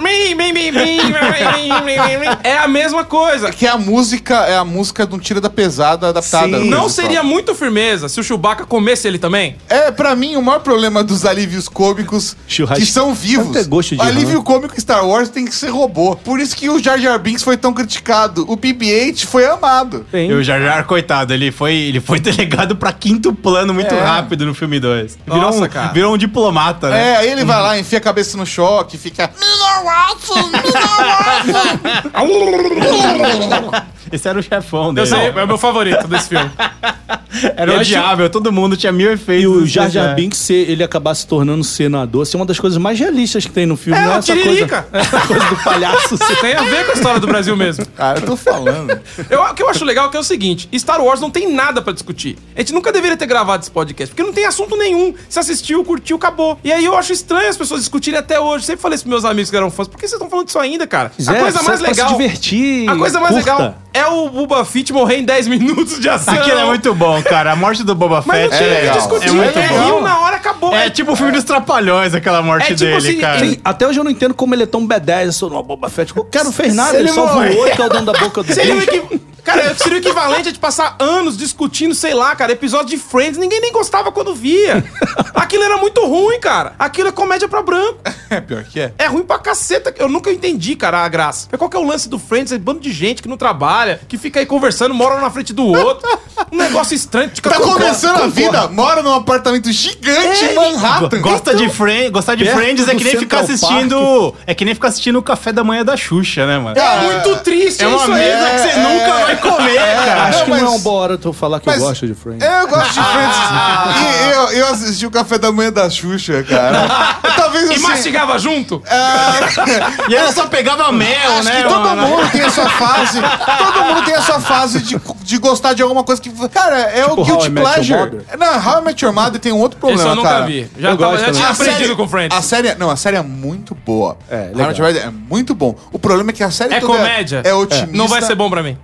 É a mesma coisa. Que a música é a música de um tira da pesada adaptada. Sim. Não seria muito firmeza se o Chewbacca comesse ele também? É, pra mim, o maior problema dos alívios cômicos Churrasco. que são vivos. Gosto de o alívio cômico Star Wars tem que ser robô. Por isso que o Jar Jar Binks foi tão criticado. O BB-8 foi amado. Tem. E o Jar Jar, coitado, ele foi, ele foi delegado pra quinto plano muito É. rápido no filme 2. Virou, Nossa, um, cara. virou um diplomata, né? É, aí ele vai lá, enfia a cabeça no choque, fica. *laughs* Esse era o chefão Eu dele. sei, é o meu favorito desse filme. *laughs* Era Eu odiável, todo mundo tinha mil efeitos. E o Jar Jar É. Binks, se ele acabar se tornando senador, ser uma das coisas mais realistas que tem no filme. É, não é essa coisa, *laughs* essa coisa do palhaço. ser- Tem a ver com a história do Brasil mesmo. Cara, eu tô falando. Eu, o que eu acho legal é que é o seguinte: Star Wars não tem nada pra discutir. A gente nunca deveria ter gravado esse podcast, porque não tem assunto nenhum. Se assistiu, curtiu, acabou. E aí eu acho estranho as pessoas discutirem até hoje. Sempre falei pros meus amigos que eram fãs, por que vocês estão falando disso ainda, cara? Zé, a coisa mais legal. se divertir. A coisa mais curta. legal é o Boba Fett morrer em 10 minutos de ação. Aquilo é muito bom, cara. A morte do Boba Mas não Fett o que legal. discutir. É muito Ele bom. na hora, acabou. É tipo o filme dos Trapalhões, aquela morte É tipo dele, assim, cara. ele- Até hoje eu não entendo como ele é tão B10, sou no Boba Fett. O cara não fez nada, Se ele, ele só voou e caiu dentro da boca do *laughs* bicho. Cara, seria o equivalente a de passar anos discutindo, sei lá, cara, episódio de Friends. Ninguém nem gostava quando via. *laughs* Aquilo era muito ruim, cara. Aquilo é comédia pra branco. *laughs* É pior que é. É ruim pra caceta. Eu nunca entendi, cara, a graça. Mas qual que é o lance do Friends? É bando de gente que não trabalha, que fica aí conversando, mora um na frente do outro. *laughs* Um negócio estranho. Tipo, Tá começando a vida, mora num apartamento gigante em Manhattan. Gosta de Friends, gostar de perto Friends é que nem ficar Central assistindo. É que nem ficar assistindo o café da manhã da Xuxa, né, mano? É muito triste, É é uma mesa que você é, nunca é, vai comer, cara. Acho que não é uma boa hora eu falar que mas- eu gosto de Friends. Eu gosto de Friends. E eu, eu assisti o café da manhã da Xuxa, cara. *laughs* Talvez E assim. mastigava junto? *laughs* E ela só pegava mel, Acho né? que todo mano? mundo tem a sua fase. Todo mundo tem a sua fase de, de gostar de alguma coisa que. Cara, é o Tipo How Guilty Pleasure. Mother? Não, How I Met Your Mother tem um outro problema. Esse eu nunca cara. vi. Já, Eu tava, já tinha aprendido série, com o Friends. a série, não, a série é muito boa. É, How I legal. Met Your Mother é muito bom. O problema é que a série É toda comédia. é otimista. Não vai ser bom pra mim.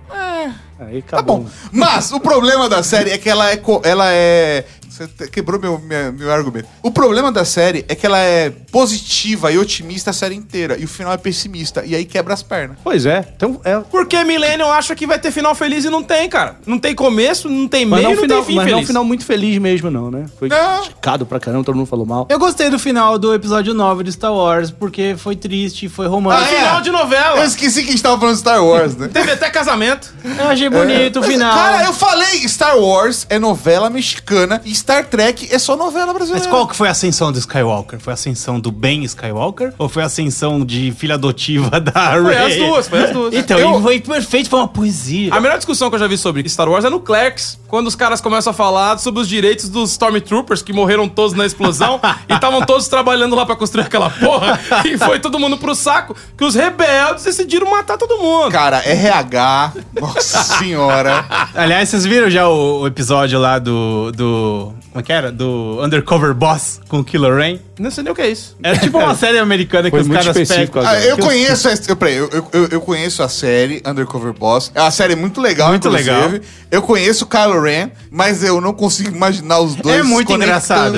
Aí Tá bom. Mas o problema da série é que ela é. Ela é você quebrou meu, minha- meu argumento. O problema da série é que ela é positiva e otimista a série inteira. E o final é pessimista. E aí quebra as pernas. Pois é. Então, é. Porque Millennium acha que vai ter final feliz e não tem, cara. Não tem começo, não tem Mas meio, não, não, um final, tem fim mas não é um feliz. final muito feliz mesmo, não, né? Foi Não. criticado pra caramba, todo mundo falou mal. Eu gostei do final do episódio 9 de Star Wars, porque foi triste, foi É romântico. final de novela. Eu esqueci que a gente tava falando de Star Wars, né? *laughs* Teve até casamento. Eu achei bonito o Mas, final. Cara, eu falei, Star Wars é novela mexicana e Star Trek é só novela brasileira. Mas qual que foi a ascensão do Skywalker? Foi a ascensão do Ben Skywalker? Ou foi a ascensão de filha adotiva da Foi Rey? as duas, foi as duas. *laughs* Então, Eu- foi perfeito, foi uma poesia. A melhor discussão que eu já vi sobre Star Wars é no Clerks, quando os caras começam a falar sobre os direitos dos Stormtroopers, que morreram todos na explosão, *laughs* e estavam todos trabalhando lá pra construir aquela porra, e foi todo mundo pro saco, que os rebeldes decidiram matar todo mundo. Cara, RH, nossa senhora. Aliás, vocês viram já o, o episódio lá do, do... Como é que era? Do Undercover Boss com o Killer Rain? Não sei nem o que é isso. Era tipo uma *laughs* série americana que Foi os muito caras específico pegam... Ah, eu conheço a, eu, peraí, eu, eu, eu conheço a série Undercover Boss. É uma série muito legal, Muito inclusive. legal. Eu conheço o Kylo Ren, mas eu não consigo imaginar os dois É muito conectando.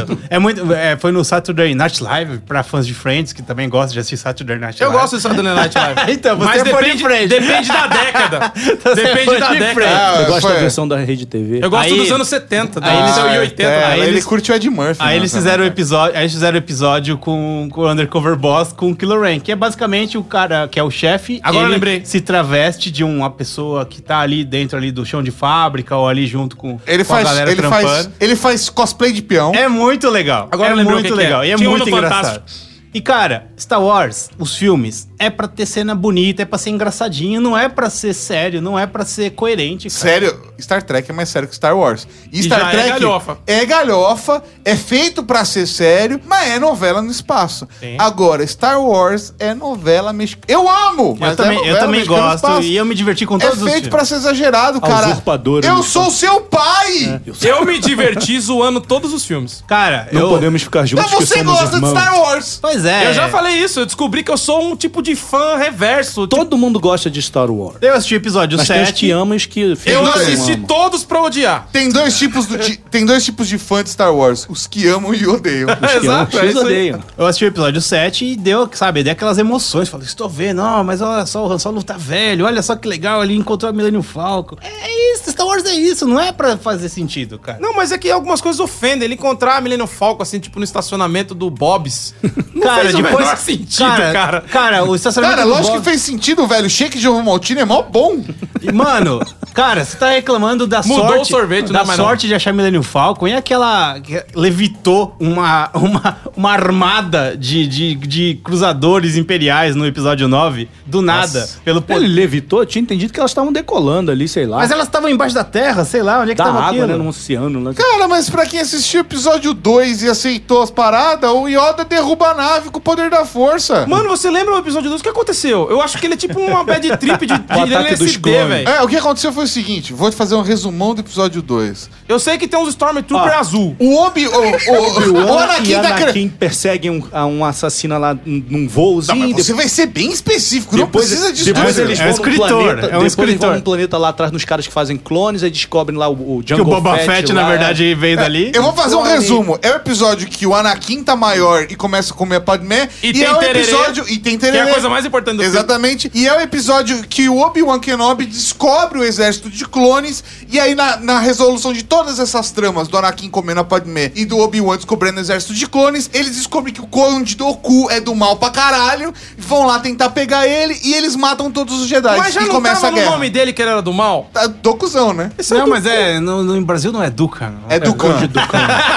engraçado. É muito, é, foi no Saturday Night Live, pra fãs de Friends, que também gostam de assistir Saturday Night Eu Live. gosto de Saturday Night Live. *laughs* Então, você Mas é fã de depende, Friends. depende da década. *laughs* Você é depende da de década. Ah, Eu gosto foi- da versão da Rede TV. Eu gosto Aí- dos anos 70, da aí eles- e 80. É, Aí ele eles- curte o Ed Murphy. Aí né, eles fizeram o episódio, aí eles fizeram episódio com, com o Undercover Boss com o Killer Rain, que é basicamente o cara que é o chefe. Agora lembrei. Se traveste de uma pessoa que tá ali dentro ali do chão de fábrica ou ali junto com, Ele com a faz, galera ele, faz, ele faz cosplay de peão. É muito legal. Agora é eu lembrei o muito que que é. legal. E é Tinha muito engraçado. Fantástico. E, cara, Star Wars, os filmes, é pra ter cena bonita, é pra ser engraçadinho, não é pra ser sério, não é pra ser coerente, cara. Sério, Star Trek é mais sério que Star Wars. E Star já é Trek galhofa. é galhofa, é feito pra ser sério, mas é novela no espaço. Sim. Agora, Star Wars é novela mexicana. Eu amo, mas Eu também, é eu também gosto e eu me diverti com É todos os feito pra ser exagerado, cara. Eu no sou seu pai! Eu me diverti *laughs* zoando todos os filmes. Cara, Não eu... podemos ficar juntos Então que você gosta de. Star Wars! Pois é. Eu já falei isso, eu descobri que eu sou um tipo de fã reverso. Tipo, Todo mundo gosta de Star Wars. Eu assisti o episódio Mas tem os 7. te amas que eu fingem que não assisti amam. todos pra odiar. Tem dois tipos ti- tem dois tipos de fã de Star Wars, os que amam e odeiam. Os que amam, Exato, é eles isso aí. odeiam. Eu assisti o episódio 7 e deu, sabe, deu aquelas emoções. Falei, estou vendo, ó, mas olha só, o Han Solo tá velho, olha só que legal, ele encontrou a Millennium Falcon. É isso, Star Wars é isso, não é pra fazer sentido, cara. Não, mas é que algumas coisas ofendem. Ele encontrar a Millennium Falcon, assim, tipo, no estacionamento do Bob's. Não cara, fez o depois. menor sentido, cara. Cara, o estacionamento Cara, do lógico Bob- que fez sentido, velho. O shake de ovo maltine é mó bom. E, Mano, cara, você tá reclamando da Mudou sorte. o sorvete, da não é mais não. sorte de achar Millennium Falcon e aquela. que levitou uma, uma, uma armada de, de, de cruzadores imperiais no episódio 9, do nada, Nossa. pelo Ele levitou, eu tinha entendido que elas estavam decolando ali, sei lá. Mas elas estavam embaixo da terra, sei lá, onde é que da tava água, aquilo? né? No oceano. Né? Cara, mas pra quem assistiu o episódio 2 e aceitou as paradas, o Yoda derruba a nave com o poder da força. Mano, você lembra o episódio 2? O que aconteceu? Eu acho que ele é tipo uma bad trip de, *laughs* de LSD, velho. É, o que aconteceu foi o seguinte, vou te fazer um resumão do episódio 2. Eu sei que tem uns Stormtrooper Ó. azul. O Obi... O, o, *laughs* o, O Anakin e tá... Anakin perseguem um, a um assassino lá num Não, voozinho. mas e você vai ser bem específico, não depois, precisa disso. depois tudo. eles É vão um escritor, planeta, é um depois eles vão escritor. num planeta lá atrás nos caras que fazem clones, aí descobrem lá o, o Que o Jungle Boba Fett, na verdade, veio dali. Eu vou fazer um Clone. resumo. É o episódio que o Anakin tá maior e começa a comer a Padmé. E E, tem é o tererê, episódio... E tem Que é tererê. a coisa mais importante do filme. Exatamente. E é o episódio que o Obi-Wan Kenobi descobre o exército de clones. E aí, na, na resolução de todas essas tramas do Anakin comendo a Padmé e do Obi-Wan descobrindo o exército de clones, eles descobrem que o Conde Doku é do mal pra caralho. Vão lá tentar pegar ele e eles matam todos os Jedi. Mas já e não começa tava a no guerra. nome dele que ele era do mal? Tá Dokuzão, né? Esse é Não, do mas cu. é. No, no Brasil não é Duca. não. É Dukan. *laughs*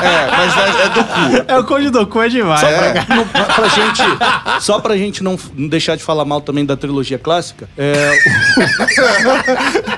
É, mas é, é Doku. É o Conde Doku é demais. É. Não, pra, pra gente, só pra gente não, não deixar de falar mal também da trilogia clássica, é,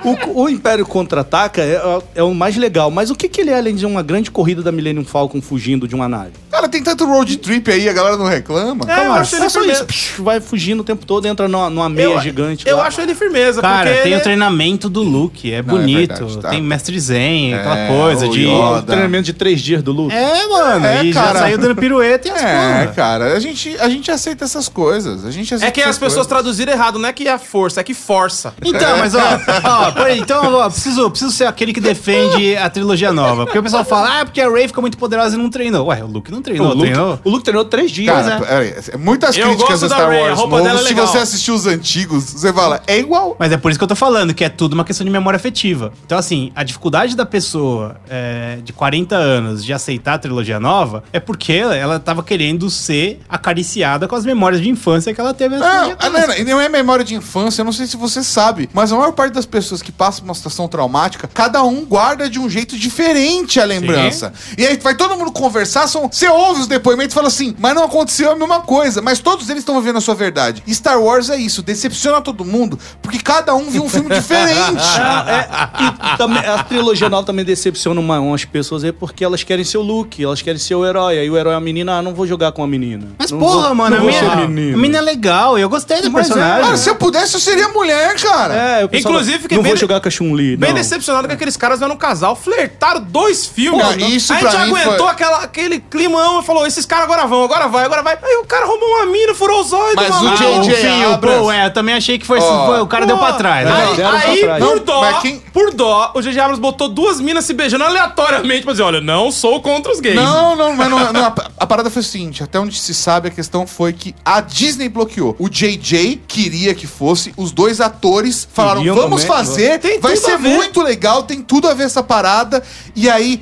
*laughs* o, o Império Contra-Ataca é, é o mais legal, mas o que, que ele é além de uma grande corrida da Millennium Falcon fugindo de uma nave? Cara, tem tanto road trip aí, a galera não reclama. É, eu acho ele É só firmeza. isso, psh, vai fugindo o tempo todo, entra numa, numa meia Eu- gigante. Eu lá. acho ele firmeza, Cara, porque tem ele o treinamento do Luke, é Não, é bonito. verdade, tá. Tem mestre Zen, aquela É, coisa de. Yoda. Treinamento de três dias do Luke. É, mano. É, e cara. já saiu dando pirueta e as É, porra. cara, a gente, a gente aceita essas coisas. A gente aceita É que as pessoas traduziram errado, não é que é a força, é que força. Então, mas ó, ó, por aí, então, ó, preciso, preciso ser aquele que defende a trilogia nova. Porque o pessoal fala, ah, porque a Rey ficou muito poderosa e não treinou. Ué, o Luke não treinou, o, Luke, treinou. o Luke treinou três dias. Cara, é. peraí, muitas Eu críticas gosto a da Star Rey, a Wars roupa novo, dela é se legal. você assistir os antigos, você fala, é igual. Mas é por isso que eu tô falando, que é tudo uma questão de memória afetiva. Então, assim, a dificuldade da pessoa é, de 40 anos de aceitar a trilogia nova é porque ela, ela tava querendo ser acariciada com as memórias de infância que ela teve Não, trilogia ah, não, e é memória de infância, eu não sei se você sabe, mas a maior parte das pessoas que passam por uma situação traumática, cada um guarda de um jeito diferente a lembrança. E aí vai todo mundo conversar, são, você ouve os depoimentos e fala assim, mas não aconteceu a mesma coisa, mas todos eles estão vivendo a sua verdade. E Star Wars é isso, decepciona todo mundo, porque cada um viu um filme diferente. *laughs* E também, a trilogia nova também decepciona uma- umas pessoas aí porque elas querem ser o Luke, elas querem ser o herói. Aí o herói é a menina, ah, não vou jogar com a menina. Mas Não porra, vou- mano, a não vou minha, ser a menina é legal eu gostei do Mas é, personagem. Cara, se eu pudesse, eu seria mulher, cara. É, pessoal Inclusive, fiquei não bem vou de- jogar com a Chun-Li. Bem não. decepcionado que aqueles caras eram um casal, flertaram dois filmes. Pô, isso a gente mim aguentou foi- aquela, aquele climão e falou: esses caras agora vão, agora vai, agora vai. Aí o cara roubou uma mina, furou os olhos Mas o. J.J. Ah, Abrams. É, eu também achei que foi, Ó, foi- o cara deu pra trás. né? Aí, trás. por dó, por dó, o J.J. Abrams botou duas minas se beijando aleatoriamente pra dizer: olha, não sou contra os gays. Não, não, mas não, não, a, a parada foi o seguinte: até onde se sabe, a questão foi que a Disney bloqueou. O JJ queria que fosse, os dois atores falaram: Queriam vamos também, fazer, Tem vai ser ver." muito legal, tem tudo a ver essa parada. E aí,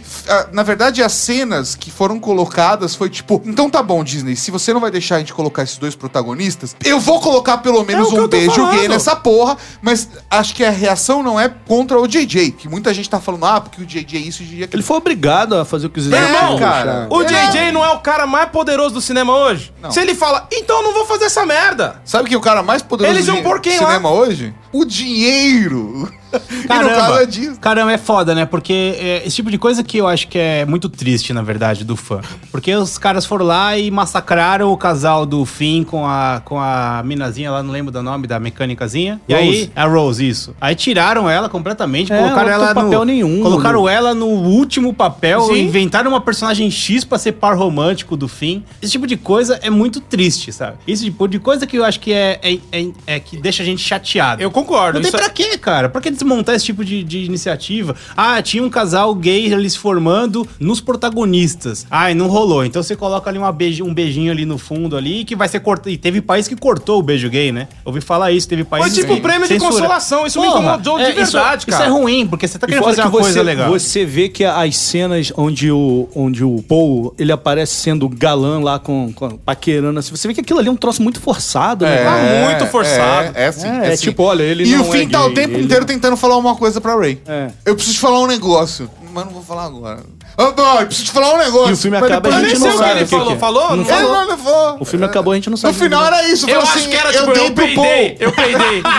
na verdade, as cenas que foram colocadas foi tipo: então tá bom, Disney, se você não vai deixar a gente colocar esses dois protagonistas, eu vou colocar pelo menos É o que um beijo falando. gay nessa porra, mas acho que a reação não é contra o JJ, que muita gente tá falando, ah, porque o JJ é isso, o JJ é aquilo. Ele foi obrigado a fazer o que os É, executivos cara. O É. JJ não é o cara mais poderoso do cinema hoje? Não. Se ele fala, então eu não vou fazer essa merda. Sabe quem é o cara mais poderoso Eles quem lá? cinema hoje? O dinheiro. *laughs* Caramba, é caramba, é foda, né? Porque é esse tipo de coisa que eu acho que é muito triste, na verdade, do fã. Porque os caras foram lá e massacraram o casal do Finn com a, com a minazinha lá, não lembro do nome, da mecânicazinha. E aí, a Rose, isso. Aí tiraram ela completamente, É, colocaram ela no... papel nenhum, Colocaram mano. ela no último papel, Sim. inventaram uma personagem X pra ser par romântico do Finn. Esse tipo de coisa é muito triste, sabe? Esse tipo de coisa que eu acho que é, é, é, é que deixa a gente chateado. Eu concordo. Não tem isso é- pra quê, cara? Pra que desmontar esse tipo de, de iniciativa? Ah, tinha um casal gay ali se formando nos protagonistas. Ai, não rolou. Então você coloca ali uma beijo, um beijinho ali no fundo ali que vai ser cortado. E teve país que cortou o beijo gay, né? Ouvi falar isso, teve país Foi tipo que prêmio de censura. consolação. Isso me Porra, incomodou de é, isso- verdade, isso, cara. é ruim, porque você tá querendo fazer que uma você, coisa legal. você vê que as cenas onde o, onde o Paul ele aparece sendo galã lá com, com paquerando, assim, você vê que aquilo ali é um troço muito forçado, né? Tá cara? muito forçado. É, é, assim, É, é é assim. tipo, olha, ele E não o Finn é tá o gay, tempo ele- inteiro tentando falar uma coisa pra Ray. É. Eu preciso te falar um negócio, mas não vou falar agora. Não, eu preciso te falar um negócio. E o filme mas acaba, depois a gente não o que sabe ele o que falou. que é. Falou? Não Ele falou? não levou. O filme acabou, a gente não No sabe. final era isso. Eu falou acho assim, que era eu tipo, dei eu pro peidei, eu peidei. *laughs*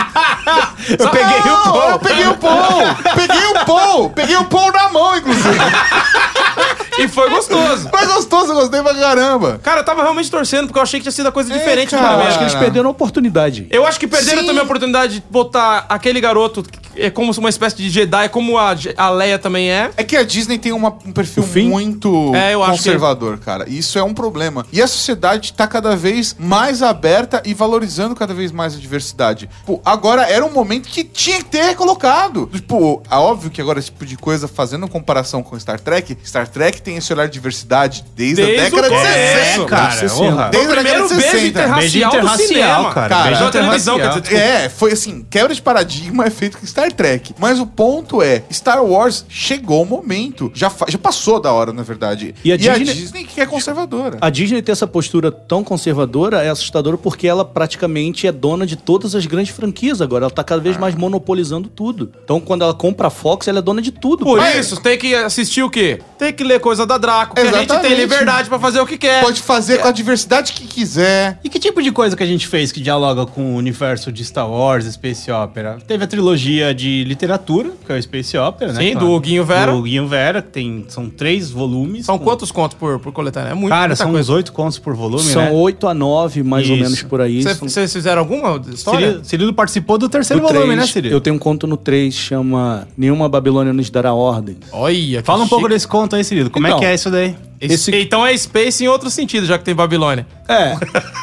Eu peguei o Não, Paul. Eu peguei o Paul. *laughs* peguei o Paul. Peguei o Paul na mão, inclusive. E foi gostoso. Gostei pra caramba. Cara, eu tava realmente torcendo, porque eu achei que tinha sido a coisa É, diferente do cara. Eu primeiro. acho que eles perderam a oportunidade. Eu acho que perderam Sim. também a oportunidade de botar aquele garoto que é como uma espécie de Jedi, como a, a Leia também é. É que a Disney tem uma- um perfil muito É, eu acho conservador, cara. E Isso é um problema. E a sociedade tá cada vez mais aberta e valorizando cada vez mais a diversidade. Pô, agora era um momento que tinha que ter colocado. Tipo, é óbvio que agora esse tipo de coisa, fazendo comparação com Star Trek, Star Trek tem esse olhar de diversidade desde, Desde a década de começo. 60. É, cara. Desde o a primeiro de beijo 60. interracial, Beijo cara. Cara, Beijo televisão, quer. É, foi assim, quebra de paradigma é feito com Star Trek. Mas o ponto é, Star Wars chegou o momento. Já, já passou da hora, na verdade. E a Disney- Disney que é conservadora. A Disney ter essa postura tão conservadora é assustadora porque ela praticamente é dona de todas as grandes franquias agora. Ela tá cada vez mais monopolizando tudo. Então, quando ela compra a Fox, ela é dona de tudo. Por Mas- isso, tem que assistir o quê? Tem que ler coisa da Draco, que a gente tem Exatamente. Liberdade pra fazer o que quer. Pode fazer com a diversidade que quiser. E que tipo de coisa que a gente fez que dialoga com o universo de Star Wars, Space Opera? Teve a trilogia de literatura, que é o Space Opera, né? Sim, do Guinho Vera. Do Guinho Vera, que tem, são três volumes. São com- quantos contos por, por coletânea? É muito, Cara, são coisa. uns oito contos por volume, São né? 8 a 9, mais ou Isso. menos por aí. Cê- São- Vocês fizeram alguma história? Cirilo, Cirilo participou do terceiro do volume, três, né, Cirilo? Eu tenho um conto no 3, chama Nenhuma Babilônia nos dará ordem. Olha, que Fala um pouco chique. desse conto aí, Cirilo. Como é Então, que é isso daí? Esse- Então é Space em outro sentido, já que tem Babilônia. É,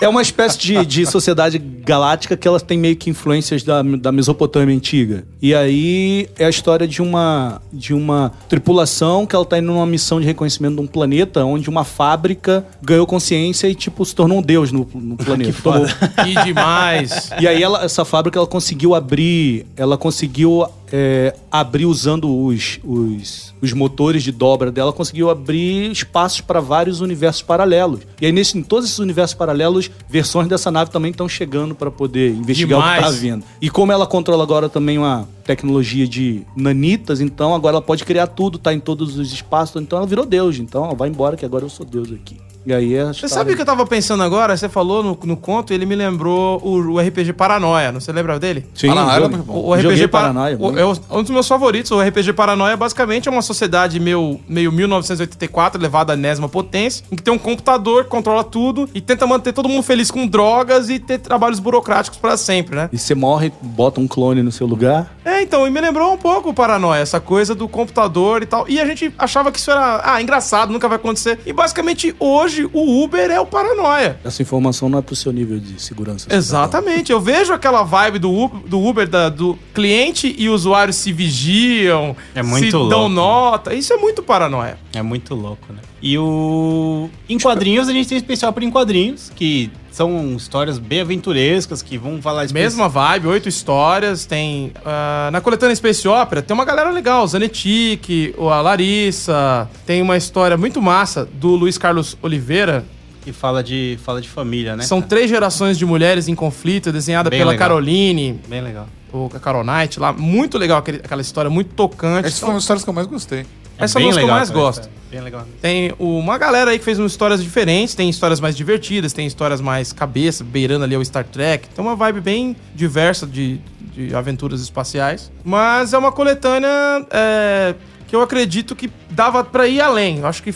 é uma espécie de, de sociedade galáctica que ela tem meio que influências da, da Mesopotâmia antiga. E aí é a história de uma, de uma tripulação que ela tá indo numa missão de reconhecimento de um planeta onde uma fábrica ganhou consciência e, tipo, se tornou um deus no, no *laughs* planeta. Tomou- Que demais. E aí ela, essa fábrica ela conseguiu abrir, ela conseguiu é, abrir usando os, os, os motores de dobra dela, conseguiu abrir espaços para vários universos paralelos. E aí nesse, em todos esses universos paralelos, versões dessa nave também estão chegando para poder investigar o que Demais. tá vindo. E como ela controla agora também uma tecnologia de nanitas, então agora ela pode criar tudo, tá em todos os espaços, então ela virou Deus. Então ó, vai embora que agora eu sou Deus aqui. E aí é a Você sabe o que eu tava pensando agora? Você falou no, no conto, ele me lembrou o, o RPG Paranoia. Não você lembra dele? Sim, Paranoia era jogo- muito bom. O, o RPG Joguei Pa- Paranoia, o- é um dos meus favoritos. O RPG Paranoia basicamente é uma sociedade meio, meio 1984, levada à enésima potência, em que tem um computador que controla tudo e tenta manter todo mundo feliz com drogas e ter trabalhos burocráticos pra sempre, né? E você morre, bota um clone no seu lugar. É, então, e me lembrou um pouco o Paranoia, essa coisa do computador e tal. E a gente achava que isso era, ah, engraçado, nunca vai acontecer. E basicamente hoje o Uber é o Paranoia. Essa informação não é pro seu nível de segurança. Exatamente. Eu vejo aquela vibe do Uber, do, Uber da- do cliente e usuário se vigiam, É muito se louco, dão né? nota. Isso é muito paranoia. É muito louco, né? E o. Em quadrinhos, a gente tem especial para em quadrinhos, que são histórias bem aventurescas, que vão falar espe- Mesma vibe, oito histórias. Tem. ah, na coletânea Space Opera tem uma galera legal. O Zanetic, o- a Larissa. Tem uma história muito massa do Luiz Carlos Oliveira. que fala de, fala de família, né? São cara? três gerações de mulheres em conflito, desenhada Bem pela legal. Caroline, Bem legal. ou a Carol Knight lá. Muito legal aquele- aquela história, muito tocante. Essas foram as histórias que eu mais gostei. Essa é uma das que eu legal mais gosto. história, Bem legal. Tem uma galera aí que fez umas histórias diferentes, tem histórias mais divertidas, tem histórias mais cabeça, beirando ali o Star Trek. Tem uma vibe bem diversa de, de aventuras espaciais. Mas é uma coletânea é, que eu acredito que dava pra ir além. Eu acho que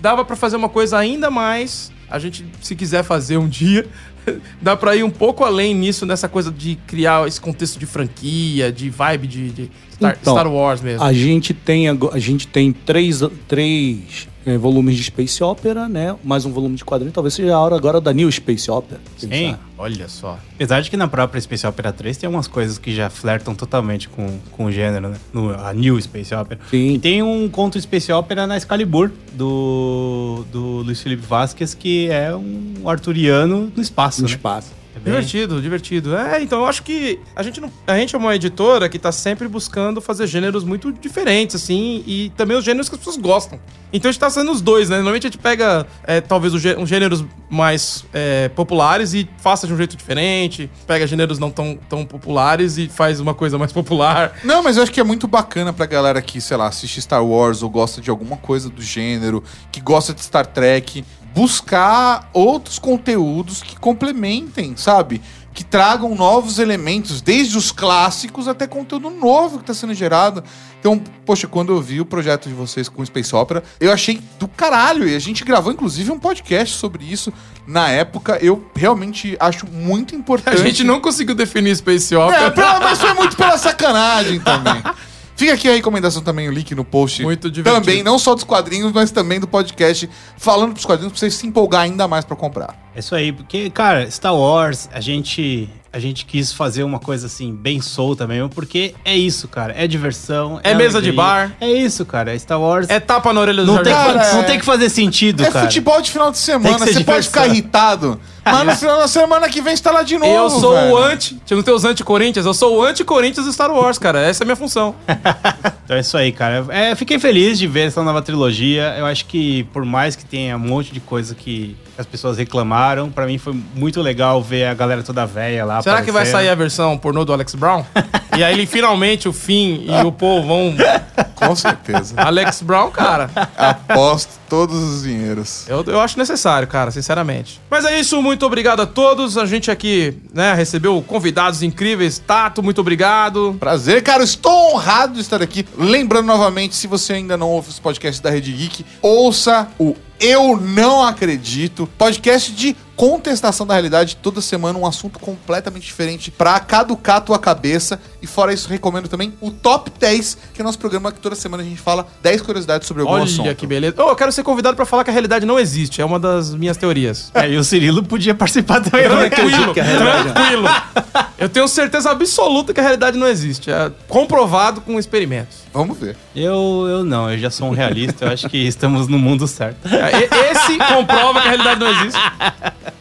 dava pra fazer uma coisa ainda mais. A gente, se quiser fazer um dia, *laughs* dá pra ir um pouco além nisso, nessa coisa de criar esse contexto de franquia, de vibe de, de Star, Então, Star Wars mesmo. A gente tem, a gente tem três, três eh, volumes de Space Opera, né? Mais um volume de quadrinho. Talvez seja a hora agora da New Space Opera. Sim. Pensar. Olha só. Apesar de que na própria Space Opera 3 tem umas coisas que já flertam totalmente com, com o gênero, né? No, a New Space Opera. Sim. E tem um conto Space Opera na Excalibur, do, do Luiz Felipe Vasquez, que é um arturiano no espaço, No né? espaço. É bem- Divertido, divertido. É, então eu acho que a gente não, a gente é uma editora que tá sempre buscando fazer gêneros muito diferentes, assim, e também os gêneros que as pessoas gostam. Então a gente tá fazendo os dois, né? Normalmente a gente pega, é, talvez, os uns gêneros mais é, populares e faça de um jeito diferente, pega gêneros não tão, tão populares e faz uma coisa mais *laughs* popular. Não, mas eu acho que é muito bacana pra galera que, sei lá, assiste Star Wars ou gosta de alguma coisa do gênero, que gosta de Star Trek, buscar outros conteúdos que complementem, sabe? Que tragam novos elementos, desde os clássicos até conteúdo novo que tá sendo gerado. Então, poxa, quando eu vi o projeto de vocês com o Space Opera, eu achei do caralho. E a gente gravou, inclusive, um podcast sobre isso na época. Eu realmente acho muito A importante. gente não conseguiu definir Space É, Opera. pela- mas foi muito pela sacanagem também. *laughs* Fica aqui a recomendação também, o link no post. Muito divertido. Também, não só dos quadrinhos, mas também do podcast, falando dos quadrinhos pra vocês se empolgar ainda mais pra comprar. É isso aí, porque, cara, Star Wars, a gente, a gente quis fazer uma coisa assim, bem solta mesmo, porque é isso, cara. É diversão. É mesa de bar. É isso, cara. É Star Wars. É tapa na orelha do não, tem que. Cara, não é- tem que fazer sentido, é cara. futebol de final de semana, que você ser pode diversão. ficar irritado, mas no final da semana que vem você tá lá de novo. Eu sou velho. o anti. Não tem os anti-Corinthians, eu sou o anti-Corinthians do Star Wars, cara. Essa é a minha função. *laughs* Então é isso aí, cara. É, fiquei feliz de ver essa nova trilogia. Eu acho que, por mais que tenha um monte de coisa que as pessoas reclamaram, pra mim foi muito legal ver a galera toda velha lá. Será que vai aparecendo. sair a versão pornô do Alex Brown? e aí ele finalmente, o Finn e o Paul vão. *laughs* Com certeza. Alex Brown, cara. Aposto todos os dinheiros. Eu, eu acho necessário, cara, sinceramente. Mas é isso, muito obrigado a todos. A gente aqui, né, recebeu convidados incríveis. Tato, muito obrigado. Prazer, cara. Estou honrado de estar aqui. Lembrando novamente, se você ainda não ouve os podcasts da Rede Geek, ouça o Eu Não Acredito, podcast de contestação da realidade. Toda semana um assunto completamente diferente pra caducar a tua cabeça. E fora isso, recomendo também o Top 10, que é nosso programa que toda semana a gente fala 10 curiosidades sobre algum Olha assunto. que beleza. Oh, eu quero ser convidado pra falar que a realidade não existe. É uma das minhas teorias. É, e o Cirilo podia participar também. Tranquilo, tranquilo. Eu tenho certeza absoluta que a realidade não existe. É comprovado com experimentos. Vamos ver. Eu, eu não, eu já sou um realista. Eu acho que estamos no mundo certo. É, *laughs* Esse comprova que a realidade não existe.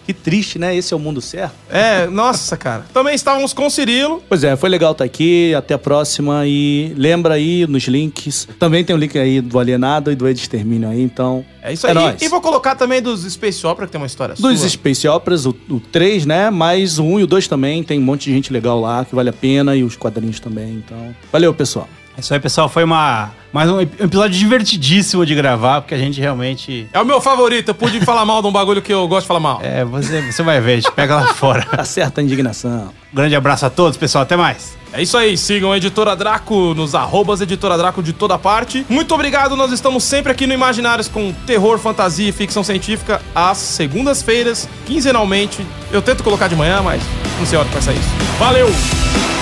Que triste, né? Esse é o mundo certo. É, nossa, cara. Também estávamos com o Cirilo. Pois é, foi legal estar aqui. Até a próxima. E lembra aí nos links. Também tem o link aí do Alienado e do Extermínio aí, então. É isso É aí. nóis. E vou colocar também dos Space Opera, que tem uma história Dos sua. Space Operas, o, o 3, né? Mas o 1 e o 2 também. Tem um monte de gente legal lá que vale a pena. E os quadrinhos também. Então, valeu, pessoal. É isso aí, pessoal. Foi uma, mais um ep- episódio divertidíssimo de gravar, porque a gente realmente. É o meu favorito. Eu pude falar mal de um bagulho que eu gosto de falar mal. É, você, você vai ver, a gente pega lá fora. *laughs* Acerta a indignação. Grande abraço a todos, pessoal. Até mais. É isso aí, sigam a Editora Draco nos arrobas Editora Draco de toda parte. Muito obrigado, nós estamos sempre aqui no Imaginários com terror, fantasia e ficção científica às segundas-feiras, quinzenalmente. Eu tento colocar de manhã, mas não sei a hora que vai sair isso. Valeu!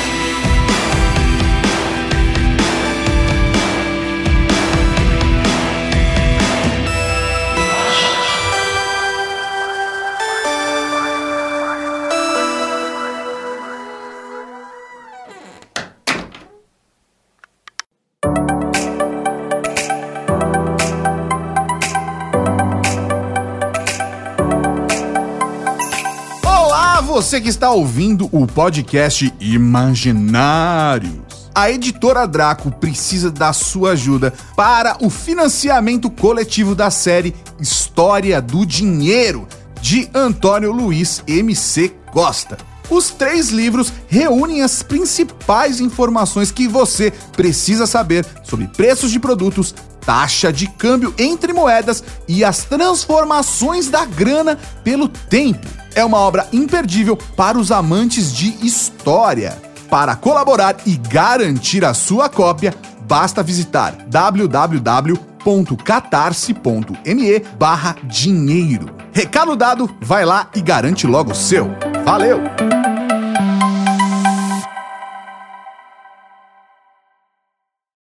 Você que está ouvindo o podcast Imaginários. A editora Draco precisa da sua ajuda para o financiamento coletivo da série História do Dinheiro, de Antônio Luiz MC Costa. Os três livros reúnem as principais informações que você precisa saber sobre preços de produtos, taxa de câmbio entre moedas e as transformações da grana pelo tempo. É uma obra imperdível para os amantes de história. Para colaborar e garantir a sua cópia, basta visitar www.catarse.me barra dinheiro. Recado dado, vai lá e garante logo o seu. Valeu!